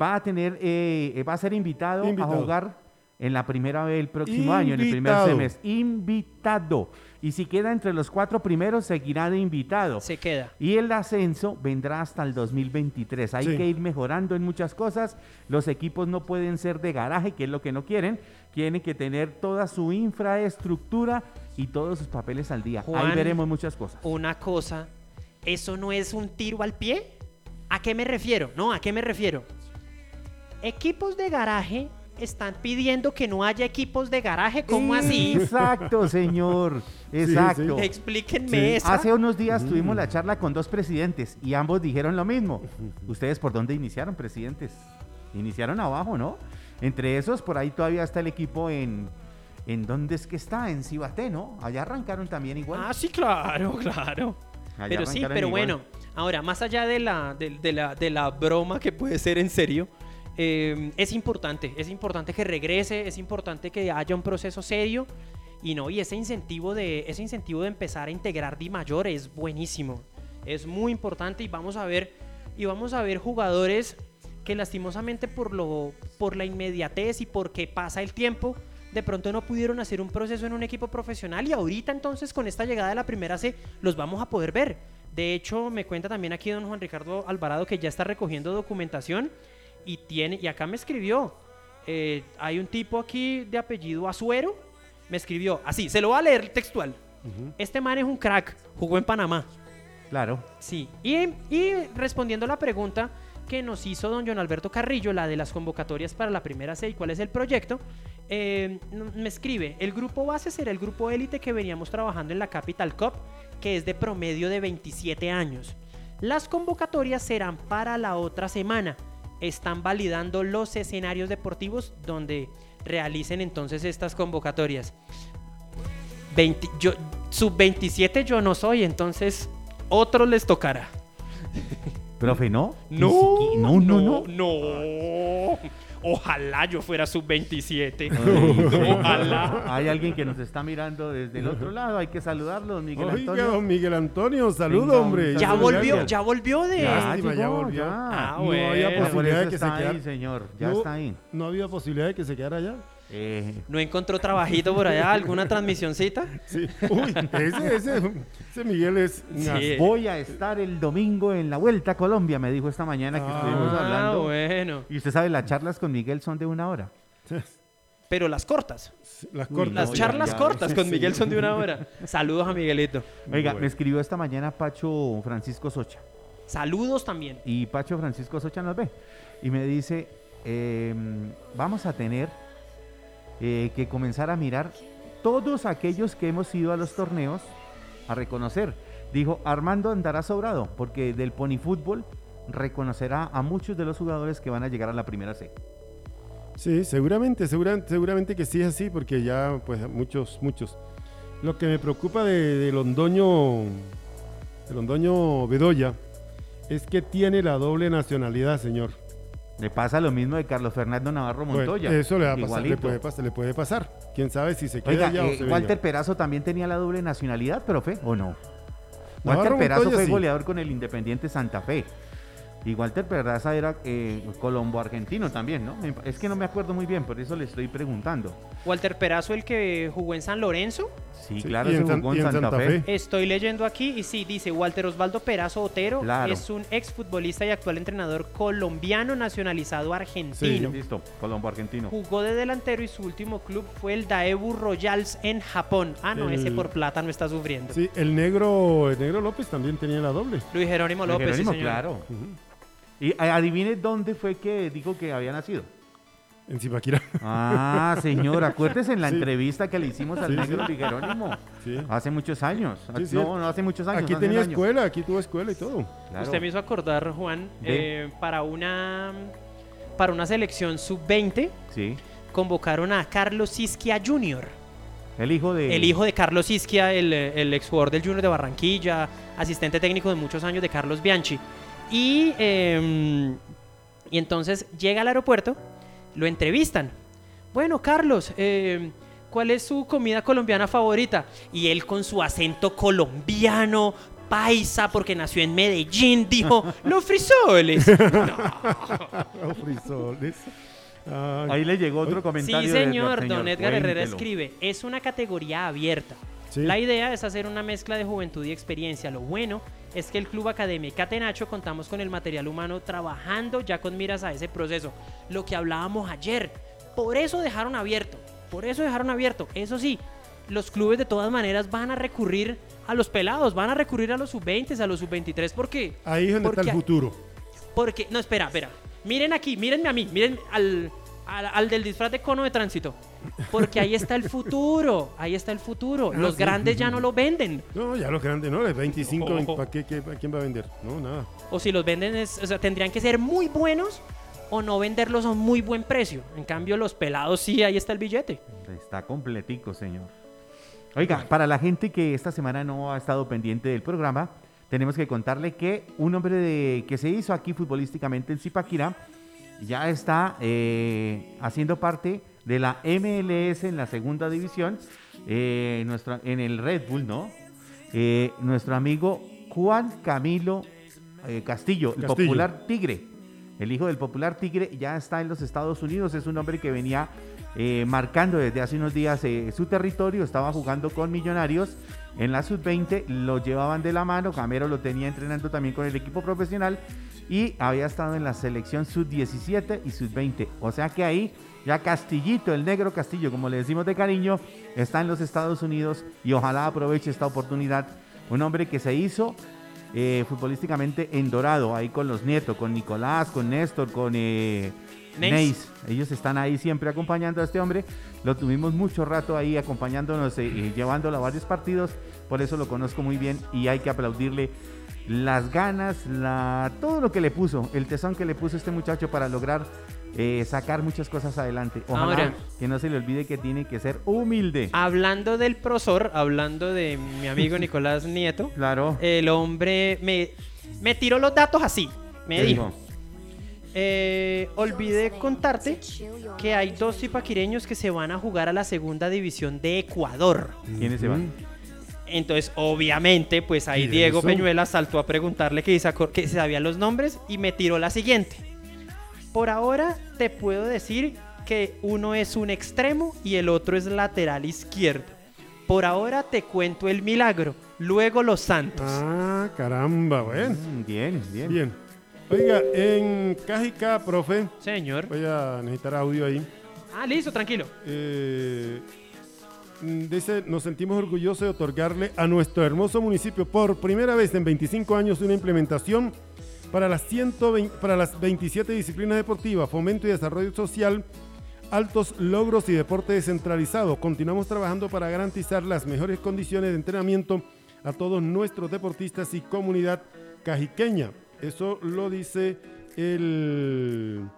va a tener, eh, va a ser invitado, Invitado. a jugar en la primera vez el próximo año, en el primer semestre. Invitado. Y si queda entre los cuatro primeros, seguirá de invitado. Se queda. Y el ascenso vendrá hasta el 2023. Hay Sí. que ir mejorando en muchas cosas. Los equipos no pueden ser de garaje, que es lo que no quieren. Tienen que tener toda su infraestructura y todos sus papeles al día. Ahí veremos muchas cosas. Una cosa, ¿eso no es un tiro al pie? ¿A qué me refiero? No, ¿a qué me refiero? Equipos de garaje están pidiendo que no haya equipos de garaje. ¿Cómo así? Exacto, señor. Exacto. Explíquenme Sí. eso. Hace unos días tuvimos la charla con dos presidentes y ambos dijeron lo mismo. ¿Ustedes por dónde iniciaron, presidentes? Iniciaron abajo, ¿no? Entre esos, por ahí todavía está el equipo en... ¿En dónde es que está? En Cibaté, ¿no? Allá arrancaron también igual. Ah, sí, claro, claro. Allá pero sí, pero igual. bueno, ahora, más allá de la, de, de la, de la broma que puede ser en serio, eh, es importante, es importante que regrese, es importante que haya un proceso serio y no, y ese incentivo de, ese incentivo de empezar a integrar Di Mayor es buenísimo, es muy importante y vamos a ver, y vamos a ver jugadores que lastimosamente por, lo, por la inmediatez y porque pasa el tiempo, de pronto no pudieron hacer un proceso en un equipo profesional y ahorita entonces con esta llegada de la primera C los vamos a poder ver. De hecho, me cuenta también aquí don Juan Ricardo Alvarado que ya está recogiendo documentación y tiene, y acá me escribió, eh, hay un tipo aquí de apellido Azuero, me escribió, así, se lo va a leer textual. Este man es un crack, jugó en Panamá. Claro. Sí, y, y respondiendo a la pregunta que nos hizo don John Alberto Carrillo, la de las convocatorias para la primera C y cuál es el proyecto, eh, me escribe, el grupo base será el grupo élite que veníamos trabajando en la Capital Cup, que es de promedio de 27 años. Las convocatorias serán para la otra semana. Están validando los escenarios deportivos donde realicen entonces estas convocatorias. 20 yo, sub 27 yo no soy, entonces otros les tocará. Profe, ¿no? No, no, no, no. no. Ojalá yo fuera sub 27. Ay, Ojalá. Hay alguien que nos está mirando desde el otro lado. Hay que saludarlo, don Miguel Oiga, Antonio. don Miguel Antonio, saludo, Venga, hombre. Ya volvió, ya volvió de. Ya Lástima, ya llegó, volvió. ya. Ah, No había posibilidad de que se está quedara. ahí, señor. Ya no, está ahí. no había posibilidad de que se quedara allá. Eh, ¿No encontró trabajito por allá? ¿Alguna transmisioncita? Sí. Uy, ese, ese, ese Miguel es... Sí. voy a estar el domingo en la Vuelta a Colombia, me dijo esta mañana que Ah. estuvimos Ah, hablando. bueno. Y usted sabe, las charlas con Miguel son de una hora. Pero las cortas. Las Uy, cortas. Las charlas ya, ya, cortas con. Miguel son de una hora. Saludos a Miguelito. Oiga, Bueno. me escribió esta mañana Pacho Francisco Socha. Saludos también. Y Pacho Francisco Socha nos ve. Y me dice, em, vamos a tener eh, que comenzar a mirar todos aquellos que hemos ido a los torneos a reconocer. Dijo, Armando andará sobrado, porque del pony fútbol reconocerá a muchos de los jugadores que van a llegar a la primera C. Sí, seguramente, segura- seguramente que sí es así, porque ya, pues, muchos, muchos. Lo que me preocupa de, de Londoño, de Bedoya, es que tiene la doble nacionalidad, señor. Le pasa lo mismo de Carlos Fernando Navarro Montoya. eso le va a pasar, le puede pasar, le puede pasar. Quién sabe si se queda Oiga, allá o eh, se Walter venga. Perazo también tenía la doble nacionalidad, profe, ¿o no? Navarro Walter Perazo Montoya, fue sí. goleador con el Independiente Santa Fe. Y Walter Peraza era eh, colombo-argentino también, ¿no? Es que no me acuerdo muy bien, por eso le estoy preguntando. Walter Perazo, el que jugó en San Lorenzo. Sí, Sí, claro, se en San- jugó en Santa, Santa Fe. Fe. Estoy leyendo aquí y sí, dice Walter Osvaldo Perazo Otero. Claro. Es un exfutbolista y actual entrenador colombiano nacionalizado argentino. Listo, colombo-argentino. Jugó de delantero y su último club fue el Daewoo Royals en Japón. Ah, no, El- ese por plata no está sufriendo. Sí, el negro, el negro López también tenía la doble. Luis Jerónimo López, Jerónimo, sí, señor. claro. Y eh, adivine dónde fue que dijo que había nacido. En Zipaquirá. Ah, señor, acuérdese en la Sí. entrevista que le hicimos al Sí, negro sí. Luis Jerónimo. Sí. Hace muchos años. Sí, sí. no, no hace muchos años. Aquí tenía escuela, aquí tuvo escuela y todo. Claro. Usted me hizo acordar, Juan, eh, para una para una selección sub-20 Sí. convocaron a Carlos Isquia Jr., El hijo de. el hijo de Carlos Isquia, el, el exjugador del Junior de Barranquilla, asistente técnico de muchos años de Carlos Bianchi. Y, eh, y entonces llega al aeropuerto, lo entrevistan. Bueno, Carlos, eh, ¿cuál es su comida colombiana favorita? Y él con su acento colombiano, paisa, porque nació en Medellín, dijo, los frisoles. Los frisoles. Ah, Ahí le llegó otro Sí, comentario. de- del señor, don Edgar Herrera Cuéntelo. escribe, es una categoría abierta. sí. La idea es hacer una mezcla de juventud y experiencia. Lo bueno es que el Club Academia Catenacho contamos con el material humano trabajando ya con miras a ese proceso. Lo que hablábamos ayer. Por eso dejaron abierto. Por eso dejaron abierto. Eso sí, los clubes de todas maneras van a recurrir a los pelados, van a recurrir a los sub-20, a los sub-23. ¿Por qué? Ahí es donde está Porque- el futuro. Porque, no, espera, espera. Miren aquí, mírenme a mí, miren al, al, al del disfraz de cono de tránsito. Porque ahí está el futuro, ahí está el futuro. Ah, Los sí. grandes ya no lo venden. No, ya los grandes, ¿no? El 25, Ojo. ¿para qué, qué- a quién va a vender? No, nada. O si los venden, es, o sea, tendrían que ser muy buenos o no venderlos a un muy buen precio. En cambio, los pelados sí, ahí está el billete. Está completico, señor. Oiga, para la gente que esta semana no ha estado pendiente del programa, tenemos que contarle que un hombre de- que se hizo aquí futbolísticamente en Zipaquirá ya está eh, haciendo parte de la MLS en la segunda división, eh, nuestro, en el Red Bull, ¿no? Eh, nuestro amigo Juan Camilo eh, Castillo, el popular Tigre. El hijo del popular Tigre ya está en los Estados Unidos, es un hombre que venía eh, marcando desde hace unos días eh, su territorio, estaba jugando con Millonarios en la sub-20, lo llevaban de la mano, Camero lo tenía entrenando también con el equipo profesional y había estado en la selección sub-17 y sub-20, o sea que ahí ya Castillito, el negro Castillo, como le decimos de cariño, está en los Estados Unidos y ojalá aproveche esta oportunidad, un hombre que se hizo eh, futbolísticamente en Dorado, ahí con los nietos, con Nicolás, con Néstor, con eh, Neis. Neis. Ellos están ahí siempre acompañando a este hombre. Lo tuvimos mucho rato ahí acompañándonos eh, y llevándolo a varios partidos. Por eso lo conozco muy bien y hay que aplaudirle las ganas, la, todo lo que le puso, el tesón que le puso este muchacho para lograr eh, sacar muchas cosas adelante. Ojalá Ahora- que no se le olvide que tiene que ser humilde. Hablando del profesor, hablando de mi amigo Nicolás Nieto, Claro. el hombre me, me tiró los datos así. Me ¿Qué dijo, eh, olvidé contarte que hay dos zipaquireños que se van a jugar a la segunda división de Ecuador. ¿Quiénes se van? Entonces, obviamente, pues ahí ¿Y Diego eso? Peñuela saltó a preguntarle que, se que se sabían los nombres y me tiró la siguiente. Por ahora te puedo decir que uno es un extremo y el otro es lateral izquierdo. Por ahora te cuento el milagro, luego los santos. Ah, caramba, bueno. Mm, bien, bien. Bien. Oiga, en Cajica, profe, Señor. voy a necesitar audio ahí. Ah, listo, tranquilo. Eh, dice, nos sentimos orgullosos de otorgarle a nuestro hermoso municipio por primera vez en 25 años una implementación para las, 120 para las 27 disciplinas deportivas, fomento y desarrollo social, altos logros y deporte descentralizado. Continuamos trabajando para garantizar las mejores condiciones de entrenamiento a todos nuestros deportistas y comunidad cajiqueña. Eso lo dice el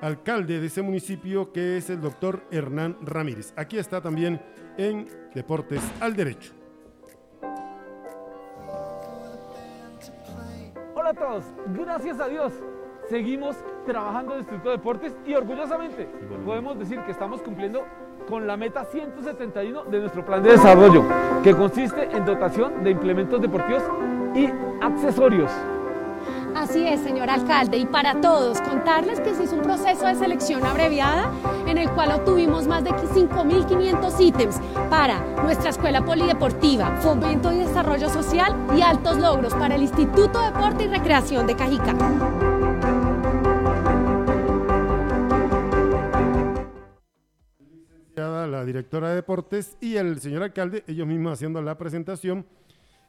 alcalde de ese municipio que es el doctor Hernán Ramírez. Aquí está también en Deportes al Derecho. Hola a todos, gracias a Dios seguimos trabajando en el Instituto de Deportes y orgullosamente podemos decir que estamos cumpliendo con la meta 171 de nuestro plan de desarrollo, que consiste en dotación de implementos deportivos y accesorios. Así es, señor alcalde, y para todos, contarles que se hizo un proceso de selección abreviada en el cual obtuvimos más de 5.500 ítems para nuestra escuela polideportiva, fomento y desarrollo social y altos logros para el Instituto de Deporte y Recreación de Cajica. La directora de deportes y el señor alcalde, ellos mismos haciendo la presentación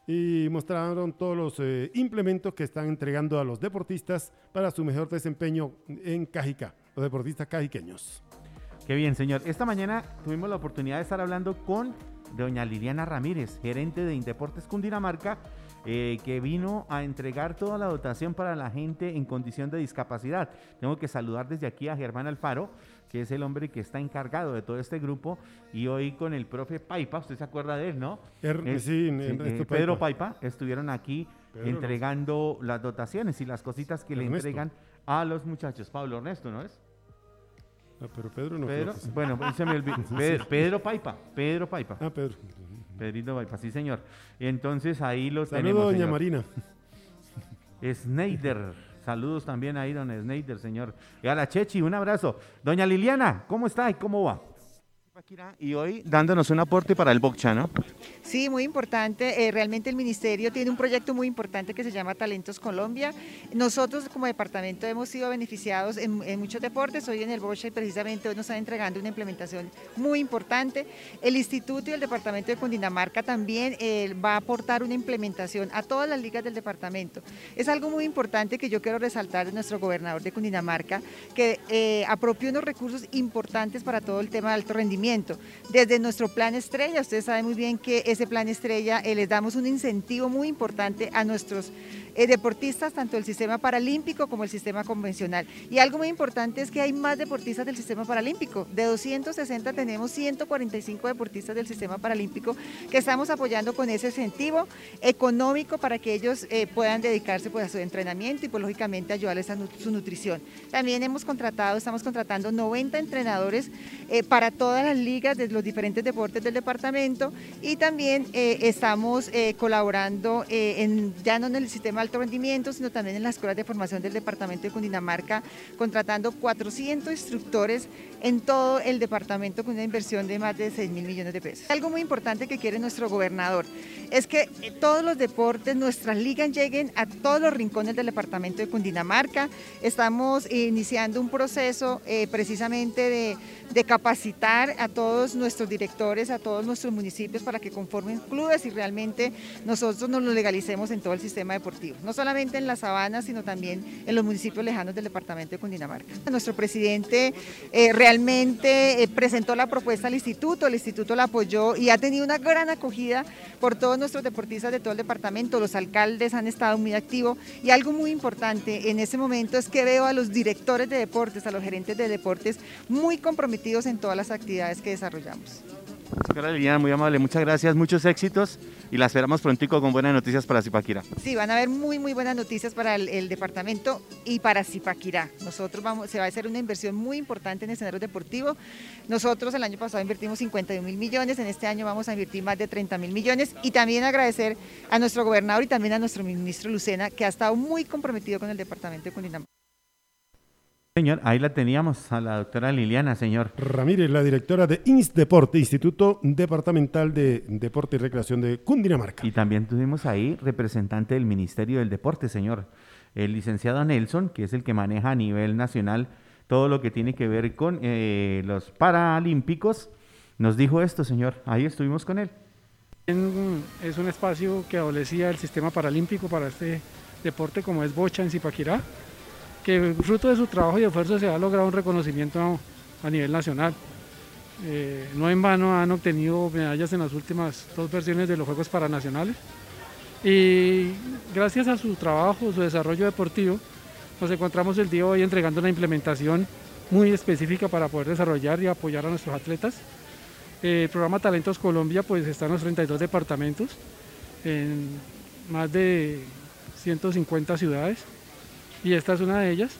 y mostraron todos los eh, implementos que están entregando a los deportistas para su mejor desempeño en Cajica, los deportistas cajiqueños. Qué bien, señor. Esta mañana tuvimos la oportunidad de estar hablando con doña Liliana Ramírez, gerente de Indeportes Cundinamarca, eh, que vino a entregar toda la dotación para la gente en condición de discapacidad. Tengo que saludar desde aquí a Germán Alfaro, que es el hombre que está encargado de todo este grupo, y hoy con el profe Paipa, usted se acuerda de él, ¿no? Er, sí, Ernesto eh, Pedro Paipa. Estuvieron aquí Pedro entregando las dotaciones y las cositas que le entregan a los muchachos. Pablo Ernesto, ¿no es? Ah, pero Pedro no Pedro, creo que sí. bueno, se me olvidó. Pedro, Pedro Paipa, Pedro Paipa. Ah, Pedro. Pedrito Paipa, sí señor. Entonces ahí lo Saludos, tenemos. doña señor. Marina. Sneider. Saludos también ahí, don Sneider, señor. Y a la Chechi, un abrazo. Doña Liliana, ¿cómo está y cómo va? Y hoy dándonos un aporte para el Boccha, ¿no? Sí, muy importante. Eh, realmente el ministerio tiene un proyecto muy importante que se llama Talentos Colombia. Nosotros como departamento hemos sido beneficiados en, muchos deportes. Hoy en el Bocha y precisamente hoy nos están entregando una implementación muy importante. El instituto y el departamento de Cundinamarca también eh, va a aportar una implementación a todas las ligas del departamento. Es algo muy importante que yo quiero resaltar de nuestro gobernador de Cundinamarca, que eh, apropió unos recursos importantes para todo el tema de alto rendimiento. Desde nuestro plan estrella, ustedes saben muy bien que ese plan estrella eh, les damos un incentivo muy importante a nuestros eh, deportistas, tanto del sistema paralímpico como el sistema convencional. Y algo muy importante es que hay más deportistas del sistema paralímpico. De 260 tenemos 145 deportistas del sistema paralímpico que estamos apoyando con ese incentivo económico para que ellos eh, puedan dedicarse pues, a su entrenamiento y pues, lógicamente ayudarles a su nutrición. También hemos contratado, estamos contratando 90 entrenadores eh, para todas las ligas de los diferentes deportes del departamento y también estamos colaborando ya no en el sistema alto rendimiento, sino también en las escuelas de formación del departamento de Cundinamarca, contratando 400 instructores en todo el departamento con una inversión de más de 6 mil millones de pesos. Algo muy importante que quiere nuestro gobernador es que todos los deportes, nuestras ligas lleguen a todos los rincones del departamento de Cundinamarca. Estamos iniciando un proceso eh, precisamente de, de capacitar a todos nuestros directores, a todos nuestros municipios para que conformen clubes y realmente nosotros nos lo legalicemos en todo el sistema deportivo, no solamente en la sabana, sino también en los municipios lejanos del departamento de Cundinamarca. Nuestro presidente eh, realmente eh, presentó la propuesta al instituto, el instituto la apoyó y ha tenido una gran acogida por todos nuestros deportistas de todo el departamento, los alcaldes han estado muy activos y algo muy importante en ese momento es que veo a los directores de deportes, a los gerentes de deportes muy comprometidos en todas las actividades que desarrollamos. Señora Liliana, muy amable, muchas gracias, muchos éxitos y la esperamos prontico con buenas noticias para Zipaquirá. Sí, van a haber muy, muy buenas noticias para el, el departamento y para Zipaquirá. Nosotros vamos, se va a hacer una inversión muy importante en escenarios deportivos. Nosotros el año pasado invertimos 51 mil millones, en este año vamos a invertir más de 30 mil millones y también agradecer a nuestro gobernador y también a nuestro ministro Lucena, que ha estado muy comprometido con el departamento de Cundinamarca. Señor, ahí la teníamos a la doctora Liliana, señor. Ramírez, la directora de INSDeporte, Instituto Departamental de Deporte y Recreación de Cundinamarca. Y también tuvimos ahí representante del Ministerio del Deporte, señor. El licenciado Nelson, que es el que maneja a nivel nacional todo lo que tiene que ver con eh, los Paralímpicos, nos dijo esto, señor. Ahí estuvimos con él. Es un espacio que adolecía el sistema paralímpico para este deporte como es bocha en Zipaquirá que fruto de su trabajo y esfuerzo se ha logrado un reconocimiento a nivel nacional. Eh, no en vano han obtenido medallas en las últimas dos versiones de los Juegos Paranacionales y gracias a su trabajo, su desarrollo deportivo, nos encontramos el día de hoy entregando una implementación muy específica para poder desarrollar y apoyar a nuestros atletas. el programa Talentos Colombia pues está en los 32 departamentos, en más de 150 ciudades y esta es una de ellas,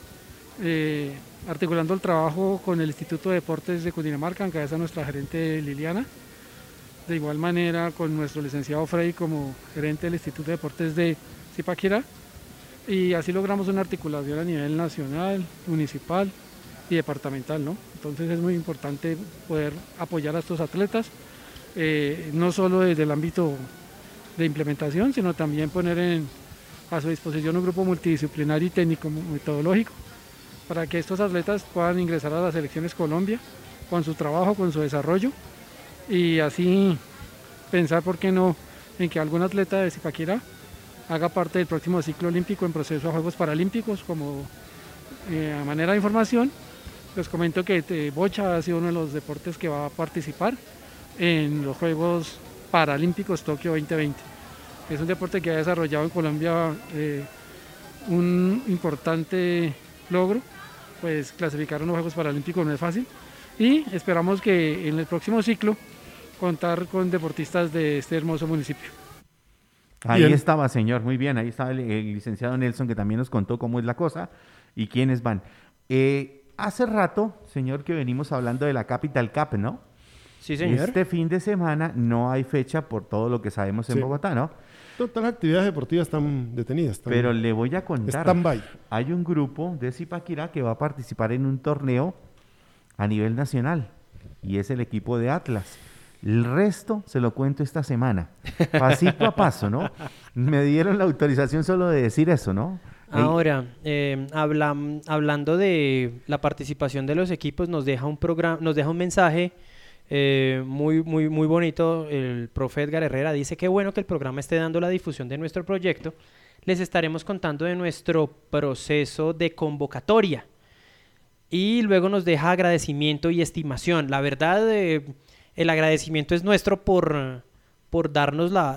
eh, articulando el trabajo con el Instituto de Deportes de Cundinamarca, en cabeza nuestra gerente Liliana, de igual manera con nuestro licenciado Frey como gerente del Instituto de Deportes de Zipaquirá, y así logramos una articulación a nivel nacional, municipal y departamental, ¿no? Entonces es muy importante poder apoyar a estos atletas, eh, no solo desde el ámbito de implementación, sino también poner en a su disposición un grupo multidisciplinario y técnico metodológico para que estos atletas puedan ingresar a las selecciones Colombia con su trabajo, con su desarrollo y así pensar, ¿por qué no?, en que algún atleta de Zipaquirá haga parte del próximo ciclo olímpico en proceso a Juegos Paralímpicos como eh, a manera de información. Les comento que eh, Bocha ha sido uno de los deportes que va a participar en los Juegos Paralímpicos Tokio 2020. Es un deporte que ha desarrollado en Colombia eh, un importante logro, pues clasificar a los Juegos Paralímpicos no es fácil y esperamos que en el próximo ciclo contar con deportistas de este hermoso municipio. Ahí estaba, señor, muy bien, ahí estaba el, licenciado Nelson que también nos contó cómo es la cosa y quiénes van. Eh, hace rato, señor, que venimos hablando de la Capital Cup, ¿no? Sí, señor. Este fin de semana no hay fecha por todo lo que sabemos en Bogotá, ¿no? Todas las actividades deportivas están detenidas. Pero le voy a contar. Hay un grupo de Zipaquirá que va a participar en un torneo a nivel nacional y es el equipo de Atlas. El resto se lo cuento esta semana, pasito a paso, ¿no? Me dieron la autorización solo de decir eso, ¿no? Ahora, eh, hablando de la participación de los equipos, nos deja un programa, nos deja un mensaje eh, muy, muy, muy bonito. El profe Edgar Herrera dice que bueno que el programa esté dando la difusión de nuestro proyecto. Les estaremos contando de nuestro proceso de convocatoria. Y luego nos deja agradecimiento y estimación. La verdad, eh, el agradecimiento es nuestro por, por darnos la,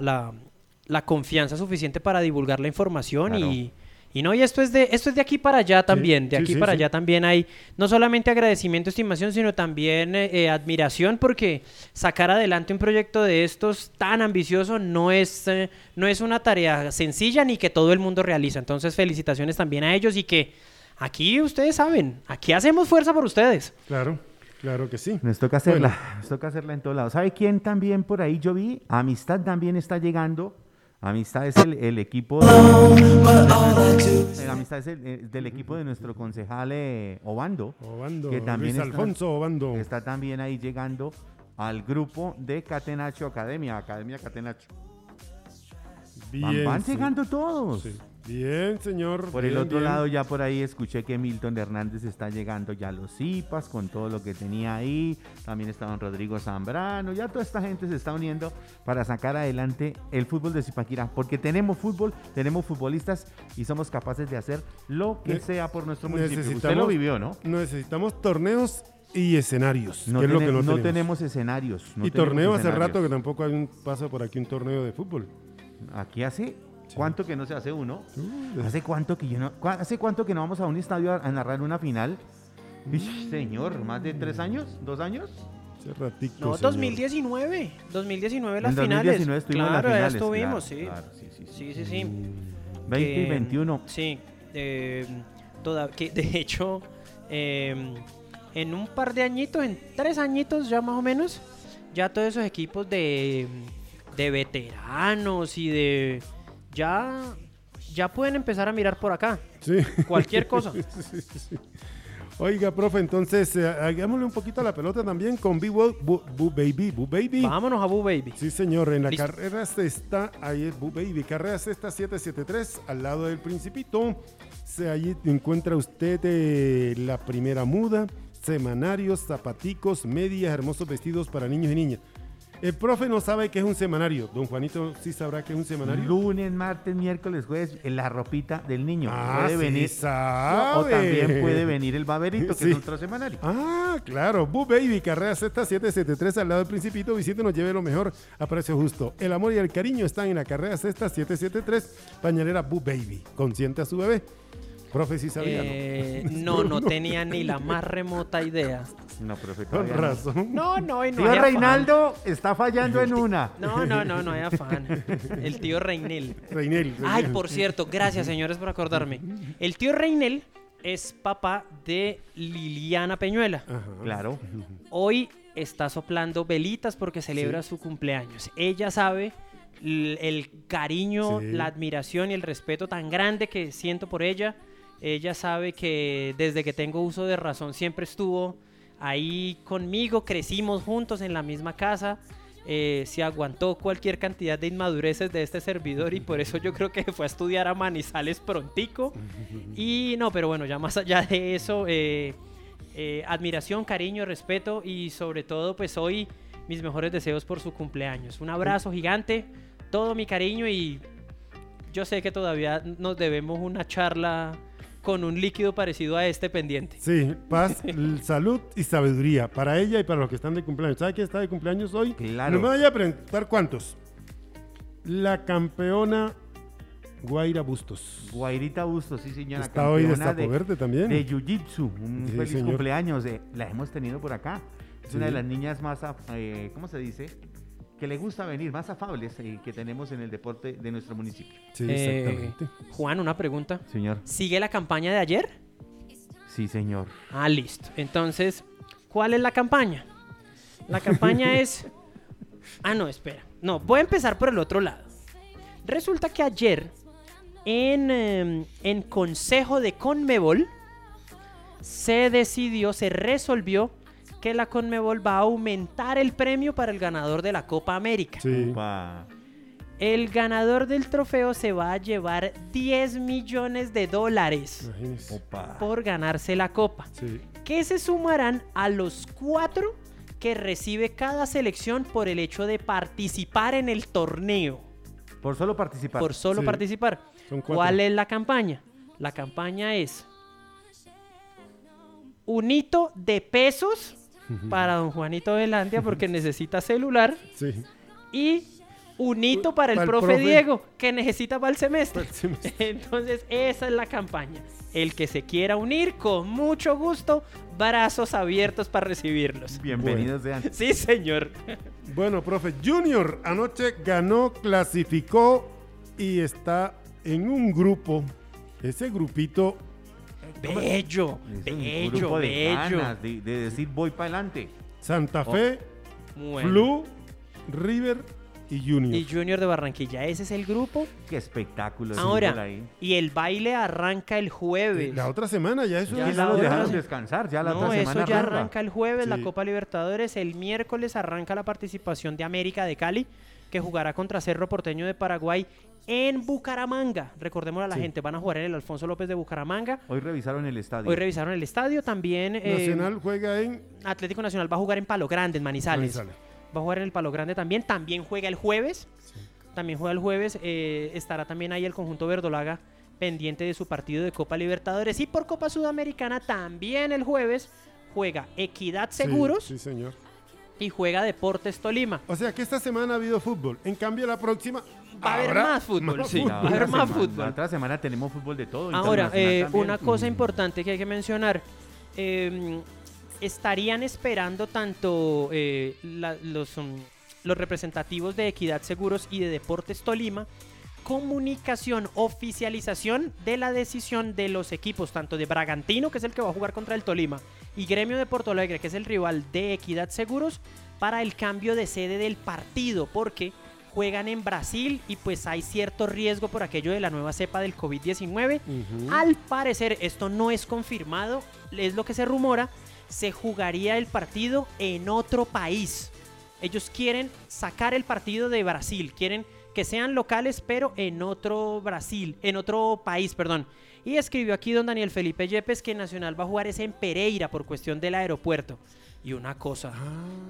la, confianza suficiente para divulgar la información y y no, y esto es de, esto es de aquí para allá también, de aquí para allá también hay no solamente agradecimiento, estimación, sino también eh, eh, admiración, porque sacar adelante un proyecto de estos tan ambicioso no es, eh, no es una tarea sencilla ni que todo el mundo realiza. Entonces, felicitaciones también a ellos y que aquí ustedes saben, aquí hacemos fuerza por ustedes. Claro. Claro que sí. Nos toca hacerla, nos toca hacerla en todos lados. ¿Sabe quién también por ahí yo vi? Amistad también está llegando Amistad es el, equipo de, Amistad es el, del equipo de nuestro concejal eh, Obando, que también está, Alfonso Obando. está también ahí llegando al grupo de Catenacho Academia, Academia Catenacho. Bien, van, llegando todos. Bien, señor. Por el otro lado, ya por ahí escuché que Milton Hernández está llegando ya a los CIPAS con todo lo que tenía ahí. También estaban Rodrigo Zambrano. Ya toda esta gente se está uniendo para sacar adelante el fútbol de Zipaquirá. Porque tenemos fútbol, tenemos futbolistas y somos capaces de hacer lo que sea por nuestro municipio. Usted lo vivió, ¿no? Necesitamos torneos y escenarios. No, que no, tenemos. escenarios. y torneo hace rato que tampoco hay un paso por aquí un torneo de fútbol. Aquí hace ¿Cuánto que no se hace uno? ¿Hace cuánto que yo no, hace cuánto que no vamos a un estadio a, narrar una final? señor, más de tres años, dos años. no, 2019. 2019 las finales. claro, ya estuvimos, sí. sí. sí. Sí, 20 y 21. Sí. Eh, toda, que de hecho, em, en un par de añitos, en tres añitos ya más o menos, ya todos esos equipos de, de veteranos y de ya, ya pueden empezar a mirar por acá. Sí. Cualquier cosa. Oiga, profe, entonces eh, hagámosle un poquito a la pelota también con B-Ball, Bu, Bu Baby, Bu Baby. Vámonos a Boo Baby. Sí, señor, en la Listo. carrera sexta, ahí es Bu Baby, carrera sexta 773, al lado del Principito. Se, allí encuentra usted eh, la primera muda, semanarios, zapaticos, medias, hermosos vestidos para niños y niñas. El profe no sabe qué es un semanario. Don Juanito sí sabrá qué es un semanario. Lunes, martes, miércoles, jueves, en la ropita del niño. Ah, puede sí venir. sabe. O también puede venir el baberito, que Sí. es otro semanario. Ah, claro. Boo Baby, carrera sexta 773 al lado del Principito. Visítenos, lleve lo mejor a precio justo. El amor y el cariño están en la carrera sexta 773, pañalera Boo Baby. Consiente a su bebé. Profe, sí sabía, Eh, ¿no? no, tenía ni la más remota idea. No, profe, Con razón. No, no, y no Tío hay afán. Reinaldo está fallando en una. No, no, no, no hay afán. El tío Reinel. Reinel. Ay, por cierto, gracias señores por acordarme. El tío Reinel es papá de Liliana Peñuela. Ajá. Claro. Hoy está soplando velitas porque celebra su cumpleaños. Ella sabe el cariño, Sí. la admiración y el respeto tan grande que siento por ella. Ella sabe que desde que tengo uso de razón siempre estuvo ahí conmigo, crecimos juntos en la misma casa. eh, se aguantó cualquier cantidad de inmadureces de este servidor y por eso yo creo que fue a estudiar a Manizales prontico. Y no, pero bueno, ya más allá de eso, eh, eh, admiración, cariño, respeto y sobre todo pues hoy mis mejores deseos por su cumpleaños. Un abrazo gigante, todo mi cariño y yo sé que todavía nos debemos una charla con un líquido parecido a este pendiente. Sí, paz, salud y sabiduría para ella y para los que están de cumpleaños. ¿Sabe quién está de cumpleaños hoy? Claro. No me vaya a preguntar cuántos. La campeona Guaira Bustos. Guairita Bustos, sí señora. Está hoy de Sapo Verde también. De Jiu-Jitsu. Un Sí, feliz señor. cumpleaños. eh, la hemos tenido por acá. Es una de las niñas más, eh, ¿cómo se dice? Que le gusta venir, más afables eh, que tenemos en el deporte de nuestro municipio. Sí, Eh, exactamente. Juan, una pregunta. Señor. ¿Sigue la campaña de ayer? Sí, señor. Ah, listo. Entonces, ¿cuál es la campaña? La campaña es... Ah, no, espera. No, voy a empezar por el otro lado. Resulta que ayer, en, em, en Consejo de Conmebol, se decidió, se resolvió que la Conmebol va a aumentar el premio para el ganador de la Copa América. Sí. El ganador del trofeo se va a llevar 10 millones de dólares. Opa. por ganarse la Copa Sí. que se sumarán a los cuatro que recibe cada selección por el hecho de participar en el torneo, Por solo participar. por solo Sí. participar. ¿Cuál es la campaña? La campaña es un hito de pesos para don Juanito Velandia porque necesita celular Sí. y un hito para el Para el profe, profe. Diego que necesita para el semestre. Para el semestre. Entonces, esa es la campaña. El que se quiera unir, con mucho gusto, brazos abiertos para recibirlos. Bienvenidos sean. Sí, señor. Bueno, profe, Junior anoche ganó, clasificó y está en un grupo. Ese grupito, Bello, bello, grupo de bello. ganas de, de decir voy para adelante. Santa Oh. Fe, Bueno. Flu, River y Junior. Y Junior de Barranquilla, ese es el grupo. Qué espectáculo. Ahora, ahí. y el baile arranca el jueves. La otra semana ya eso Ya Ya la otra descansar. Ya la no, otra eso semana ya arranca. arranca el jueves, la. Copa Libertadores. El miércoles arranca la participación de América de Cali, que jugará contra Cerro Porteño de Paraguay en Bucaramanga. Recordemos a la Sí. gente, van a jugar en el Alfonso López de Bucaramanga. Hoy revisaron el estadio. Hoy revisaron el estadio también. eh, Nacional juega en Atlético Nacional va a jugar en Palo Grande, en Manizales. Manizales. Va a jugar en el Palo Grande también. También juega el jueves. También juega el jueves. eh, estará también ahí el conjunto verdolaga pendiente de su partido de Copa Libertadores. Y por Copa Sudamericana también el jueves juega Equidad Sí, Seguros Sí, señor. Y juega Deportes Tolima. O sea que esta semana ha habido fútbol. En cambio, la próxima. Va a haber más fútbol, sí. Va a haber otra más semana- fútbol. La otra semana tenemos fútbol de todo. Ahora, eh, una cosa importante que hay que mencionar. eh, estarían esperando tanto eh, la- los, um, los representativos de Equidad Seguros y de Deportes Tolima comunicación, oficialización de la decisión de los equipos, tanto de Bragantino, que es el que va a jugar contra el Tolima, y Gremio de Porto Alegre, que es el rival de Equidad Seguros, para el cambio de sede del partido, porque juegan en Brasil y pues hay cierto riesgo por aquello de la nueva cepa del COVID-19. Al parecer, esto no es confirmado, es lo que se rumora, se jugaría el partido en otro país. Ellos quieren sacar el partido de Brasil, quieren que sean locales, pero en otro Brasil, en otro país, perdón. Y escribió aquí don Daniel Felipe Yepes que Nacional va a jugar es en Pereira por cuestión del aeropuerto. Y una cosa,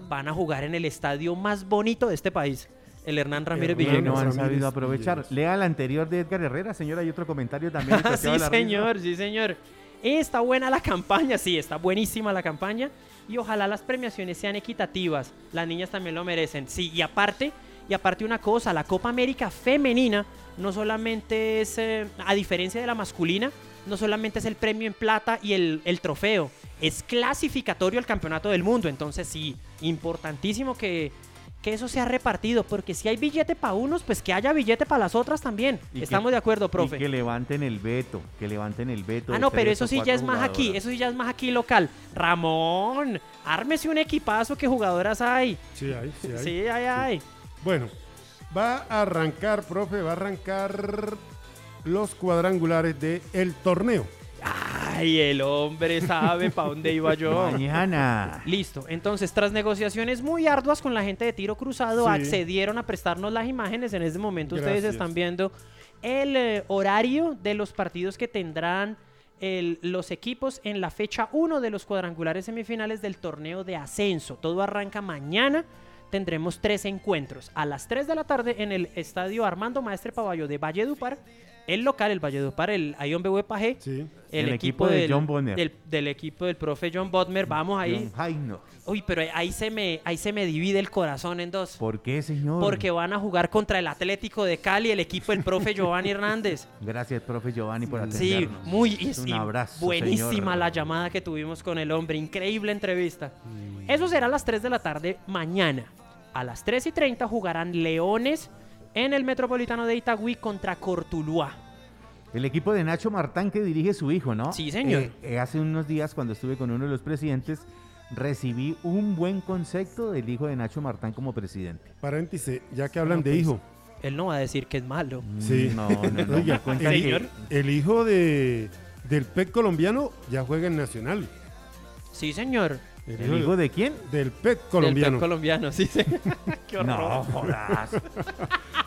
van a jugar en el estadio más bonito de este país, el Hernán Ramírez Que no Villegas. han sabido aprovechar. Villegas. Lea el anterior de Edgar Herrera, señor. Hay otro comentario también. sí, la señor, sí, señor. Está buena la campaña, sí, está buenísima la campaña. Y ojalá las premiaciones sean equitativas. Las niñas también lo merecen. Sí, y aparte, y aparte una cosa, la Copa América femenina no solamente es, eh, a diferencia de la masculina, no solamente es el premio en plata y el, el trofeo, es clasificatorio al campeonato del mundo. Entonces sí, importantísimo que, que eso sea repartido, porque si hay billete para unos, pues que haya billete para las otras también. Y que- Estamos de acuerdo, profe. Y que levanten el veto, que levanten el veto. Ah, no, pero eso sí ya es más aquí, eso sí ya es más aquí local. Ramón, ármese un equipazo que jugadoras hay. Sí, hay, sí, hay. Sí, hay, hay. Bueno, va a arrancar, profe, va a arrancar los cuadrangulares del el torneo. Ay, el hombre sabe para dónde iba yo. Mañana. Listo, entonces tras negociaciones muy arduas con la gente de tiro cruzado, Sí. accedieron a prestarnos las imágenes. En este momento ustedes están viendo el eh, horario de los partidos que tendrán el- los equipos en la fecha 1 de los cuadrangulares semifinales del torneo de ascenso. Todo arranca mañana. Tendremos tres encuentros. A las 3 de la tarde en el estadio Armando Maestre Paballo de Valledupar. El local, el Valledupar, el Ion BW Pajé. Sí. El, El equipo, equipo de del, John Bonner. Del, del equipo del profe John Bodmer. Vamos ahí. John. Uy, pero ahí se me, ahí se me divide el corazón en dos. ¿Por qué, señor? Porque van a jugar contra el Atlético de Cali, el equipo del profe Giovanni Hernández. Gracias, profe Giovanni, por Sí, atendernos. muy Un sí, abrazo, buenísima señor. la llamada que tuvimos con el hombre, increíble entrevista. Eso será a las 3 de la tarde mañana. A las 3 y 30 jugarán Leones en el Metropolitano de Itagüí contra Cortuluá. El equipo de Nacho Martán que dirige su hijo, ¿no? Sí, señor. Eh, eh, hace unos días, cuando estuve con uno de los presidentes, recibí un buen concepto del hijo de Nacho Martán como presidente. Paréntesis, ya que hablan No, de hijo. Él no va a decir que es malo. Sí. No, no. Oiga, el, el hijo de, del PEC colombiano ya juega en Nacional. Sí, señor. ¿El hijo de quién? Del PEC Del colombiano. Pep colombiano, sí, sí. Qué horror. No, jodas.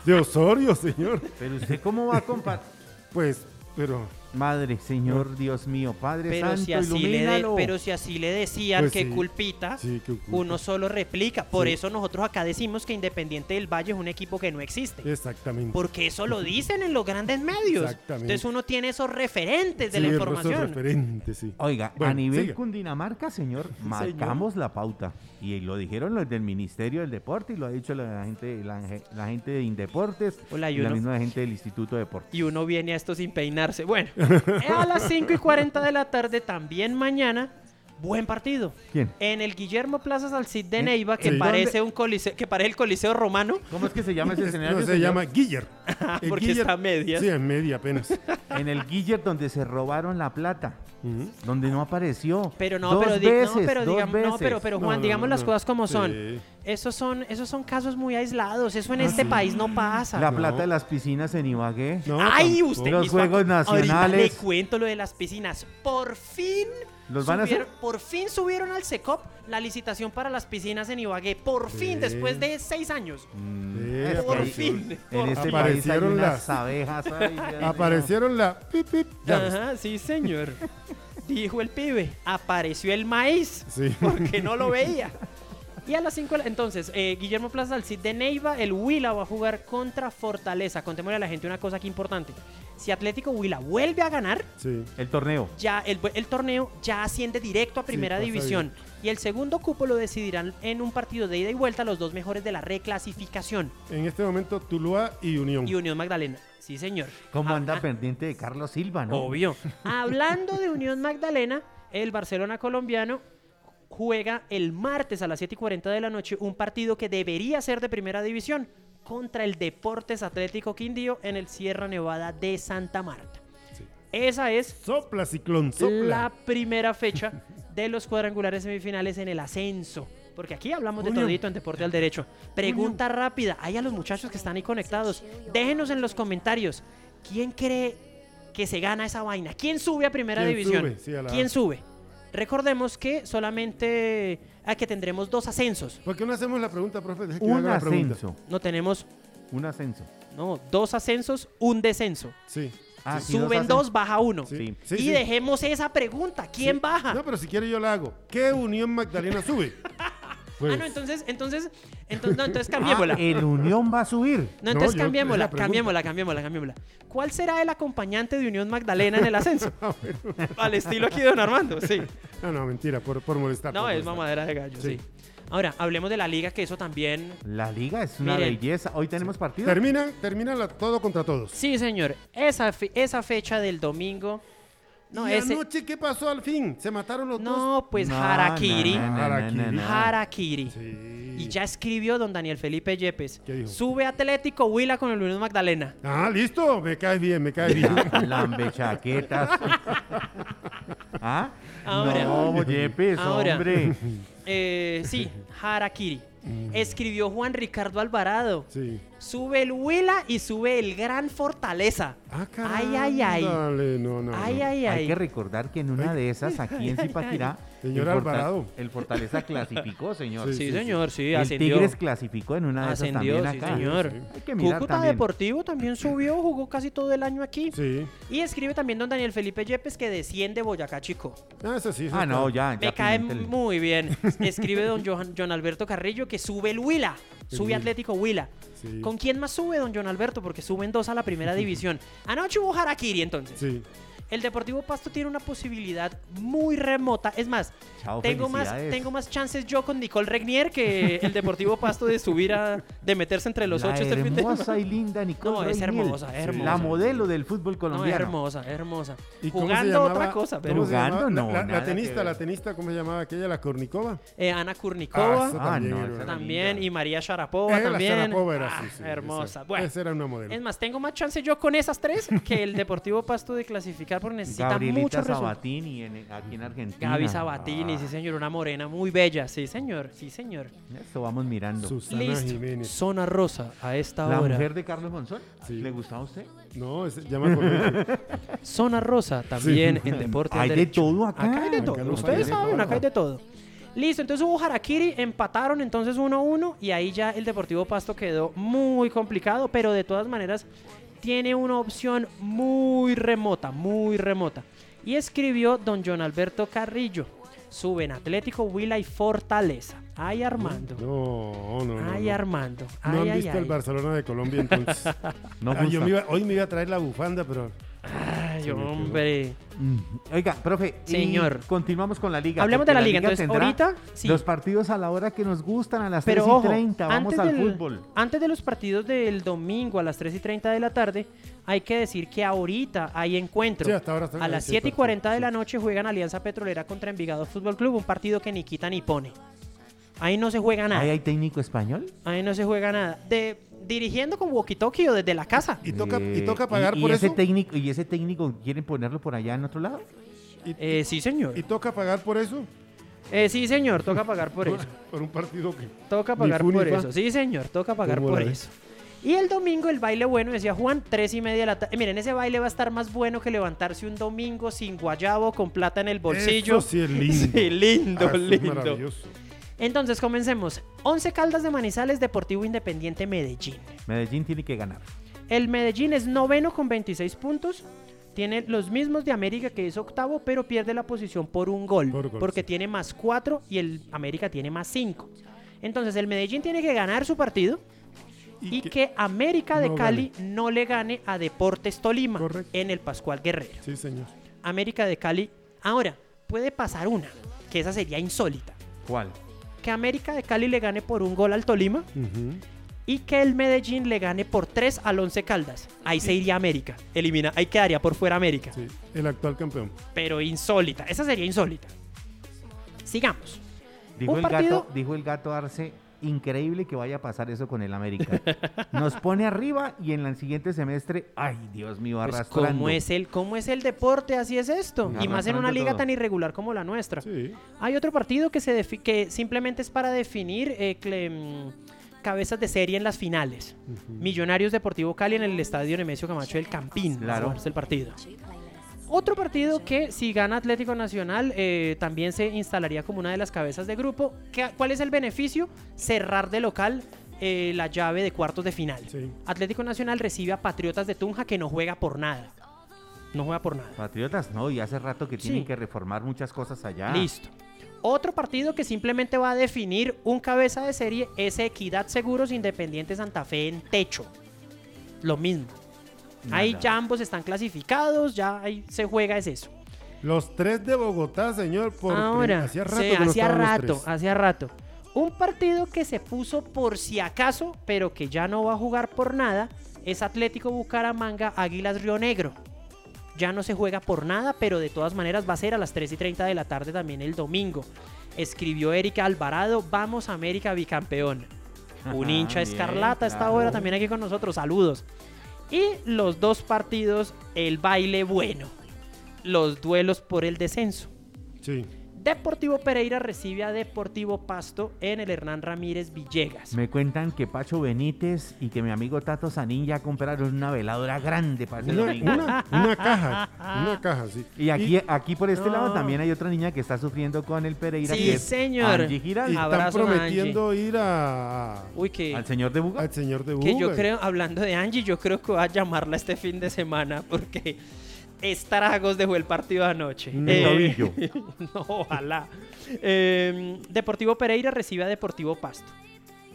De Osorio, señor. Pero usted cómo va a compartir. Pues, pero Madre, Señor Dios mío, Padre Pero Santo, si, así le de- ilumínalo. pero si así le decían Pues que sí. culpita, sí, que oculta. uno solo replica. Por Sí. eso nosotros acá decimos que Independiente del Valle es un equipo que no existe. Exactamente. Porque eso lo dicen en los grandes medios. Exactamente. Entonces uno tiene esos referentes de la esos información. referentes, sí. Oiga, Bueno, a nivel siga. Cundinamarca, señor, marcamos la pauta. Y lo dijeron los del Ministerio del Deporte y lo ha dicho la gente, la, la gente de Indeportes Hola, y y la uno- misma gente del Instituto de Deportes. Y uno viene a esto sin peinarse. Bueno, a las 5 y 40 de la tarde, también mañana, buen partido. ¿Quién? En el Guillermo Plaza Salcid de ¿Eh? Neiva, que Sí. parece un coliseo, que parece el Coliseo Romano. ¿Cómo es que se llama ese escenario? No, se señor? llama Guiller. El Porque Guiller- está a medias. Sí, en media apenas. En el Guiller donde se robaron la plata, donde no apareció. Pero no, Dos pero, no, veces, pero dos digamos, no, veces. pero, pero No, Juan, no, digamos no, las no. cosas como Sí. son. Esos son, esos son casos muy aislados. Eso en este país no pasa. La No. plata de las piscinas en Ibagué. No, Ay, usted Los mismo- Juegos Ahorita le Nacionales. cuento lo de las piscinas. Por fin. ¿Los van a hacer? Por fin subieron al SECOP la licitación para las piscinas en Ibagué. Por fin, después de seis años. Mm, Sí, Por fin. En por este fin. país hay Aparecieron unas las- abejas. Aparecieron la pip, pip, llaves. Ajá, sí, señor. Dijo el pibe. Apareció el maíz. Sí. porque no lo veía. Y a las 5 entonces, eh, Guillermo Plaza del Cid de Neiva, el Huila va a jugar contra Fortaleza. Contémosle a la gente una cosa aquí importante. Si Atlético Huila vuelve a ganar, Sí. El torneo. ya el, el torneo ya asciende directo a primera división. Y el segundo cupo lo decidirán en un partido de ida y vuelta los dos mejores de la reclasificación. En este momento, Tuluá y Unión. Y Unión Magdalena. Sí, señor. ¿Cómo Ah, anda ah, pendiente de Carlos Silva, no? Obvio. Hablando de Unión Magdalena, el Barcelona colombiano juega el martes a las 7 y 40 de la noche un partido que debería ser de primera división contra el Deportes Atlético Quindío en el Sierra Nevada de Santa Marta. Sí. Esa es Sopla, ciclón, sopla. la primera fecha de los cuadrangulares semifinales en el ascenso. Porque aquí hablamos de todito en Deporte al Derecho. Pregunta rápida. Hay a los muchachos que están ahí conectados. Déjenos en los comentarios. ¿Quién cree que se gana esa vaina? ¿Quién sube a Primera ¿Quién División? sube? Sí, a la ¿Quién sube? Recordemos que solamente a que tendremos dos ascensos. ¿Por qué no hacemos la pregunta, profe? Deje que Un haga la pregunta. ascenso. No tenemos, Un ascenso. no, dos ascensos, un descenso. Sí. Ah, sí, Suben dos, baja uno. Sí. Sí, y sí. dejemos esa pregunta. ¿Quién Sí. baja? No, pero si quiere yo la hago. ¿Qué Unión Magdalena sube? Pues, Ah, no, entonces, entonces, entonces, no, entonces cambiémosla. Ah, el Unión va a subir. No, entonces yo- cambiémosla, cambiémosla, cambiémosla, cambiémosla. ¿Cuál será el acompañante de Unión Magdalena en el ascenso? Ah, Al estilo aquí de Don Armando, sí. No, no, mentira, por, por molestar. No, por es molestar. mamadera de gallo, sí. Sí. Ahora, hablemos de la liga, que eso también... La liga es una Miren. belleza. Hoy tenemos partido. Termina, termina la- todo contra todos. Sí, señor. Esa, fe- esa fecha del domingo... No, ¿Y ese... anoche qué pasó al fin? ¿Se mataron los dos? No, pues No, Harakiri. no, no, no, no, Harakiri. no. Harakiri. Sí. Y ya escribió don Daniel Felipe Yepes. ¿Qué dijo? Sube Atlético Huila con el Unión Magdalena. Ah, listo. Me cae bien, me cae bien. Lambe chaquetas. ¿Ah? Ahora. no, Yepes, Ahora. hombre. Eh, sí, Harakiri. Escribió Juan Ricardo Alvarado. Sí. Sube el Huila y sube el Gran Fortaleza. Ah, Ay, ay, ay. Dale, no, no. Ay, no. ay, Hay ay. que recordar que en una de esas, aquí en Zipaquirá, Señor el Alvarado. el Fortaleza clasificó, señor. Sí, Sí, sí, señor, sí, el ascendió. Tigres clasificó en una de esas Ascendió, también sí, señor. Hay que mirar Cúcuta también. Deportivo también subió, jugó casi todo el año aquí. Sí. Y escribe también don Daniel Felipe Yepes que desciende Boyacá Chico. Ah, eso sí. eso Ah, no, ya. Me ya cae muy bien. Escribe don Johan- John Alberto Carrillo que sube el Huila. Sube. Atlético Huila. Sí. ¿Con quién más sube don John Alberto? Porque suben dos a la primera división. Anoche hubo Harakiri entonces. Sí. El Deportivo Pasto tiene una posibilidad muy remota. Es más, Chao, tengo más, tengo más chances yo con Nicole Regnier que el Deportivo Pasto de subir a. de meterse entre los La ocho este fin de hermosa y linda Nicole No, es hermosa, es hermosa. La modelo del fútbol No, colombiano. hermosa, hermosa. ¿Y cómo se Jugando llamaba? otra cosa, pero. ¿Cómo se Jugando? La- no, La, la tenista, la tenista, ¿cómo se llamaba aquella? La Kornikova. Eh, Ana Kurnikova. Ah, esa Ah, también no, También, y María Sharapova Eh, la también. Sharapova era Ah, sí, hermosa. esa- Bueno, Esa era una modelo. es más, tengo más chance yo con esas tres que el Deportivo Pasto de clasificar porque necesita Gabrielita muchos. Sabatini en- aquí en Argentina. Gaby Sabatini, Ah, sí señor, una morena muy bella, sí señor, sí señor. Eso vamos mirando. Susana Listo. Jiménez. Zona rosa a esta La hora. mujer de Carlos Monzón. Sí. ¿Le gustaba a usted? No, ese- ya me acordé. Zona rosa también en Deporte Hay de todo acá. Acá hay de todo, Acá ustedes saben, todo. acá hay de todo. Listo, entonces hubo Harakiri, empataron entonces 1-1 y ahí ya el Deportivo Pasto quedó muy complicado, pero de todas maneras tiene una opción muy remota, muy remota. Y escribió don John Alberto Carrillo. Suben Atlético, Huila y Fortaleza. Ay, Armando. No, no, no. Ay, no. Armando. No han ay, visto el ay. Barcelona de Colombia entonces. No Ah, yo gusta. me iba- hoy me iba a traer la bufanda, pero Ay, Se hombre. Oiga, profe, y Señor. continuamos con la liga. Hablemos de la liga, entonces, ahorita, sí. Los partidos a la hora que nos gustan, a las Pero 3 y ojo, 30, vamos antes, al del- fútbol. antes de los partidos del domingo a las 3 y 30 de la tarde, hay que decir que ahorita hay encuentro. Sí, hasta ahora a las sí, 7 y perfecto, 40 de la noche juegan Alianza Petrolera contra Envigado Fútbol Club, un partido que ni quita ni pone. Ahí no se juega nada. ¿Ahí Ahí, hay técnico español? no se juega nada. De, dirigiendo con walkie-talkie o desde la casa. y toca y Eh, toca pagar y por ese eso. Técnico, ¿Y ese técnico quieren ponerlo por allá en otro lado? Y, Eh, sí, señor. y toca pagar por eso. Eh, sí, señor, toca pagar por eso. Por un partido que Toca pagar por eso. Sí, señor, toca pagar ¿Cómo por eso. Y el domingo el baile bueno, decía Juan, tres y media de la tarde. Miren, ese baile va a estar más bueno que levantarse un domingo sin guayabo, con plata en el bolsillo. Eso sí es lindo. Sí, lindo, Ah, eso es lindo. maravilloso. Entonces, comencemos. 11 Caldas de Manizales, Deportivo Independiente Medellín. Medellín tiene que ganar. El Medellín es noveno con 26 puntos. Tiene los mismos de América, que es octavo, pero pierde la posición por un gol. Por gol, porque sí. tiene más 4 y el América tiene más 5. Entonces, el Medellín tiene que ganar su partido y, que, América de no Cali no le gane a Deportes Tolima Correcto. en el Pascual Guerrero. Sí, señor. América de Cali. Ahora, puede pasar una, que esa sería insólita. ¿Cuál? Que América de Cali le gane por un gol al Tolima y que el Medellín le gane por 3 al 11 Caldas. Ahí se iría América. Elimina, ahí quedaría por fuera América. Sí, el actual campeón. Pero insólita. Esa sería insólita. Sigamos. Dijo Un el, partido- gato, dijo el gato Arce increíble que vaya a pasar eso con el América. Nos pone arriba y en el siguiente semestre, ay, Dios mío, Pues, arrastrando. ¿cómo, es el, ¿Cómo es el deporte? Así es esto. Y más en una liga todo. tan irregular como la nuestra. Sí. Hay otro partido que, se defi- que simplemente es para definir eh, cle- mm, cabezas de serie en las finales. Millonarios Deportivo Cali en el estadio Nemesio Camacho del Campín. Claro. Es el partido. Otro partido que si gana Atlético Nacional eh, también se instalaría como una de las cabezas de grupo. ¿Qué- ¿Cuál es el beneficio? Cerrar de local eh, la llave de cuartos de final. Sí. Atlético Nacional recibe a Patriotas de Tunja que no juega por nada. No juega por nada. Patriotas, no, y hace rato que tienen Sí. que reformar muchas cosas allá. Listo. Otro partido que simplemente va a definir un cabeza de serie es Equidad Seguros Independiente Santa Fe en techo. Lo mismo. Ahí ya ambos están clasificados, ya ahí se juega es eso. Los tres de Bogotá, señor, por Ahora, hacía rato sí, hacía rato, hacía rato. Un partido que se puso por si acaso, pero que ya no va a jugar por nada, es Atlético Bucaramanga Águilas Río Negro. Ya no se juega por nada, pero de todas maneras va a ser a las 3 y 30 de la tarde también el domingo. Escribió Erika Alvarado, vamos América bicampeón. Un hincha bien, escarlata a esta claro. hora también aquí con nosotros, saludos. Y los dos partidos, el baile bueno. Los duelos por el descenso. Sí. Deportivo Pereira recibe a Deportivo Pasto en el Hernán Ramírez Villegas. Me cuentan que Pacho Benítez y que mi amigo Tato Sanín ya compraron una veladora grande para ese Una, domingo. una, una caja, una caja, sí. Y aquí, aquí por este lado No. también hay otra niña que está sufriendo con el Pereira. Sí, que es señor. Angie y están Abrazo, prometiendo ir a, a- Uy, que, Al señor de Buga. al señor de que yo Buga. creo, hablando de Angie, yo creo que voy a llamarla este fin de semana porque estragos dejó el partido anoche. No. Tobillo. no, ojalá. Eh, Deportivo Pereira recibe a Deportivo Pasto.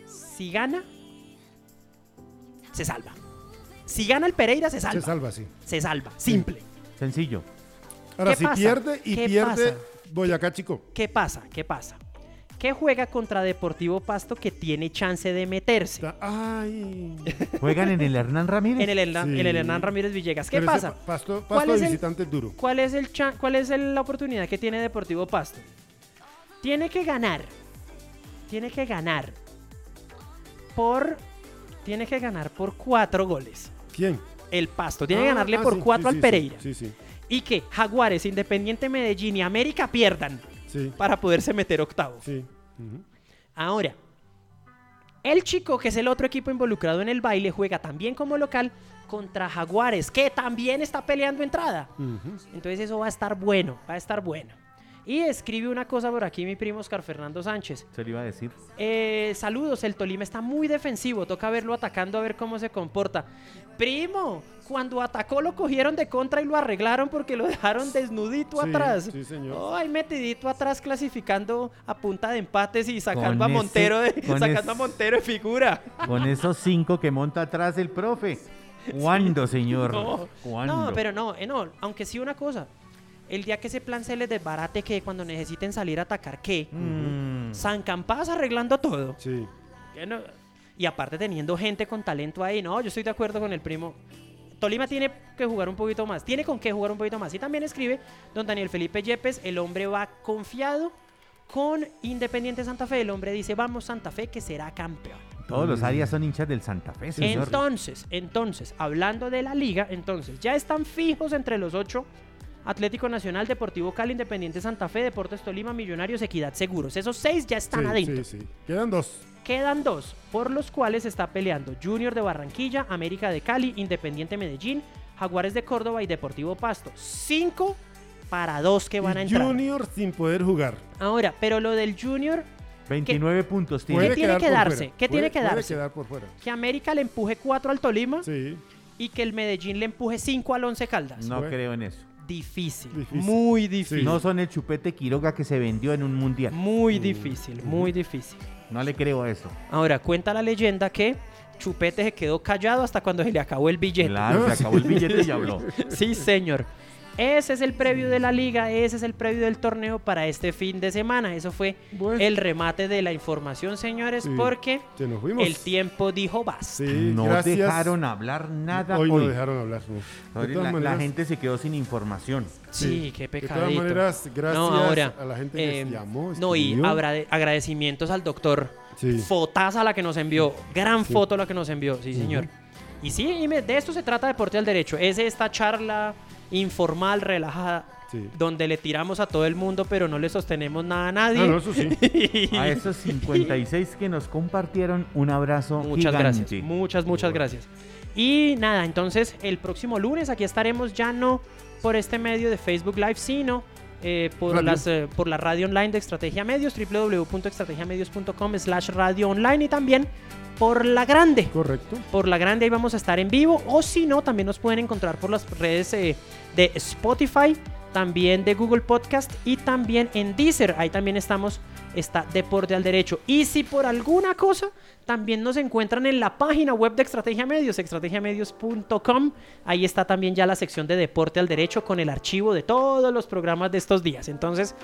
Si gana, se salva. Si gana el Pereira, se salva. Se salva, sí. Se salva. Simple. Sencillo. Ahora, ¿Qué si pasa? pierde y ¿Qué pierde pasa? Boyacá, chico. ¿Qué pasa? ¿Qué pasa? Que juega contra Deportivo Pasto que tiene chance de meterse Ay. Juegan en el Hernán Ramírez. en el, Hernán, Sí. en el Hernán Ramírez Villegas. ¿Qué Pero pasa? pa- Pasto, ¿Cuál pasto es el- visitante es duro. ¿Cuál es, el chan- ¿Cuál es el- la oportunidad que tiene Deportivo Pasto? Tiene que ganar. Tiene que ganar. Por. Tiene que ganar por cuatro goles. ¿Quién? El Pasto. Tiene Ah, que ganarle ah, por sí, cuatro sí, al sí, Pereira. Sí, sí, Y que Jaguares, Independiente Medellín y América pierdan sí, para poderse meter sí. Ujú. Ahora, el Chico, que es el otro equipo involucrado en el baile, juega también como local contra Jaguares, que también está peleando entrada. Entonces eso va a estar bueno, va a estar bueno. Y escribe una cosa por aquí mi primo Oscar Fernando Sánchez. Se lo iba a decir. Eh, saludos, el Tolima está muy defensivo, toca verlo atacando a ver cómo se comporta. Primo, cuando atacó lo cogieron de contra y lo arreglaron porque lo dejaron desnudito Sí, atrás. sí, señor. Ay, metidito atrás clasificando a punta de empates y sacando Con a Montero de, ese- sacando a Montero de figura. Con esos cinco que monta atrás el profe. ¿Cuándo, señor? No, ¿Cuándo? no, pero no, eh, no, aunque sí una cosa. El día que ese plan se les desbarate, que cuando necesiten salir a atacar, ¿qué? Mm. San Campas arreglando todo. Sí. Que no- Y aparte teniendo gente con talento ahí, no, yo estoy de acuerdo con el primo. Tolima tiene que jugar un poquito más, tiene con qué jugar un poquito más. Y también escribe don Daniel Felipe Yepes, el hombre va confiado con Independiente Santa Fe. El hombre dice, vamos Santa Fe que será campeón. Todos los áreas son hinchas del Santa Fe, señor. Entonces, entonces, hablando de la liga, entonces, ya están fijos entre los ocho Atlético Nacional, Deportivo Cali, Independiente Santa Fe, Deportes Tolima, Millonarios, Equidad Seguros. Esos seis ya están sí, adentro. Sí, sí. Quedan dos. Quedan dos, por los cuales está peleando Junior de Barranquilla, América de Cali, Independiente Medellín, Jaguares de Córdoba y Deportivo Pasto. Cinco para dos que van a entrar. Junior sin poder jugar. Ahora, pero lo del Junior, 29 puntos tiene. Tiene que darse? ¿Qué tiene que puede darse? quedar por fuera. que América le empuje cuatro al Tolima Sí. y que el Medellín le empuje cinco al Once Caldas. No creo en eso. Difícil, Difícil. muy difícil. No son el chupete Quiroga que se vendió en un mundial. Muy difícil, muy difícil. No le creo a eso. Ahora, cuenta la leyenda que Chupete se quedó callado hasta cuando se le acabó el billete. Claro, se acabó el billete y habló. Sí, señor. Ese es el previo de la liga, ese es el previo del torneo para este fin de semana. Eso fue Bueno. el remate de la información, señores, Sí, porque se nos fuimos. el tiempo dijo basta. Sí, no gracias. dejaron hablar nada Hoy hoy. no dejaron hablar. no. De la, gente se quedó sin información. Sí, qué De pecadito. todas maneras, gracias no, ahora, a la gente que eh, llamó. No, y agradecimientos al doctor. Sí. Fotaza la que nos envió. Gran foto la que nos envió, sí, señor. Y sí, y me- de esto se trata Deporte al Derecho. Es esta charla informal, relajada, Sí. donde le tiramos a todo el mundo, pero no le sostenemos nada a nadie. Ah, no, eso sí. A esos 56 que nos compartieron, un abrazo Muchas gigante. gracias. Muchas, muchas gracias. Y nada, entonces el próximo lunes aquí estaremos ya no por este medio de Facebook Live, sino eh, por, Radio. las, eh, por la radio online de Estrategia Medios, www.estrategiamedios.com slash radio online y también por la grande. Correcto. Por la grande ahí vamos a estar en vivo o si no, también nos pueden encontrar por las redes eh, de Spotify, también de Google Podcast y también en Deezer. Ahí también estamos, está Deporte al Derecho. Y si por alguna cosa, también nos encuentran en la página web de Estrategia Medios, estrategiamedios.com. Ahí está también ya la sección de Deporte al Derecho con el archivo de todos los programas de estos días. Entonces,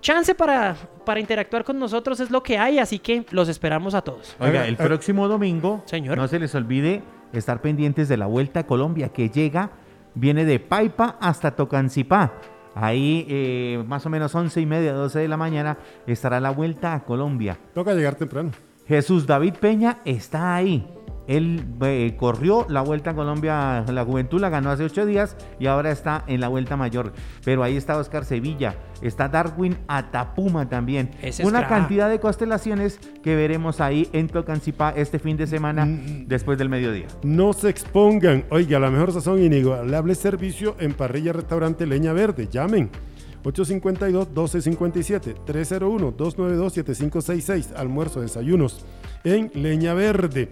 chance para, para interactuar con nosotros es lo que hay, así que los esperamos a todos. Oiga, el próximo domingo, Señor. no se les olvide estar pendientes de la Vuelta a Colombia que llega, viene de Paipa hasta Tocancipá. Ahí, eh, más o menos 11 y media, 12 de la mañana, estará la Vuelta a Colombia. Toca llegar temprano. Jesús David Peña está ahí. Él eh, corrió la Vuelta a Colombia, la Juventud la ganó hace ocho días y ahora está en la Vuelta Mayor. Pero ahí está Oscar Sevilla, está Darwin Atapuma también. Ese es Una cantidad de constelaciones que veremos ahí en Tocancipá este fin de semana Mm. después del mediodía. No se expongan. Oiga, la mejor sazón inigualable servicio en Parrilla Restaurante Leña Verde. Llamen. 852-1257, 301-292-7566. Almuerzo, desayunos en Leña Verde.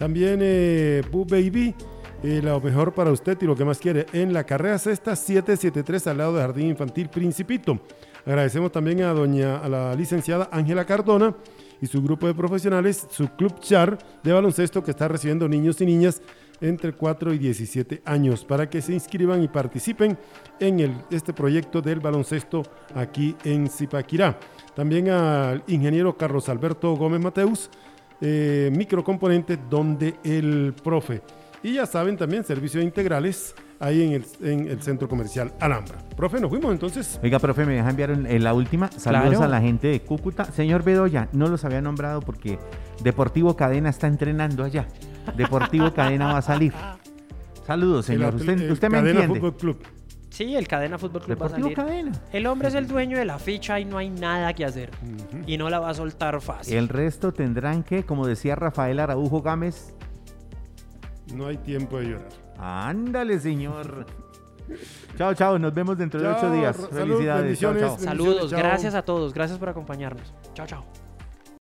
También eh, Baby, eh, lo mejor para usted y lo que más quiere en la carrera sexta 773 al lado de Jardín Infantil Principito. Agradecemos también a doña la licenciada Ángela Cardona y su grupo de profesionales, su club Char de baloncesto que está recibiendo niños y niñas entre 4 y 17 años para que se inscriban y participen en el- este proyecto del baloncesto aquí en Zipaquirá. También al ingeniero Carlos Alberto Gómez Mateus, eh, microcomponente donde el profe. Y ya saben también servicios integrales ahí en el, en el centro comercial Alhambra. Profe, nos fuimos entonces. Oiga, profe, me deja enviar en, en la última. Saludos Claro. a la gente de Cúcuta. Señor Bedoya, no los había nombrado porque Deportivo Cadena está entrenando allá. Deportivo Cadena va a salir. Saludos, señor. El Usted, el usted me Cadena entiende. Fútbol Club. Sí, el Cadena Fútbol Club va a Deportivo salir. Cadena. El hombre es el dueño de la ficha y no hay nada que hacer. Y no la va a soltar fácil. El resto tendrán que, como decía Rafael Araujo Gámez, No hay tiempo de llorar. ándale, señor. chao, chao. Nos vemos dentro de ocho Chao, días. salud, Felicidades. Chao, bendiciones. chao. Saludos, chao. gracias a todos, gracias por acompañarnos. Chao, chao.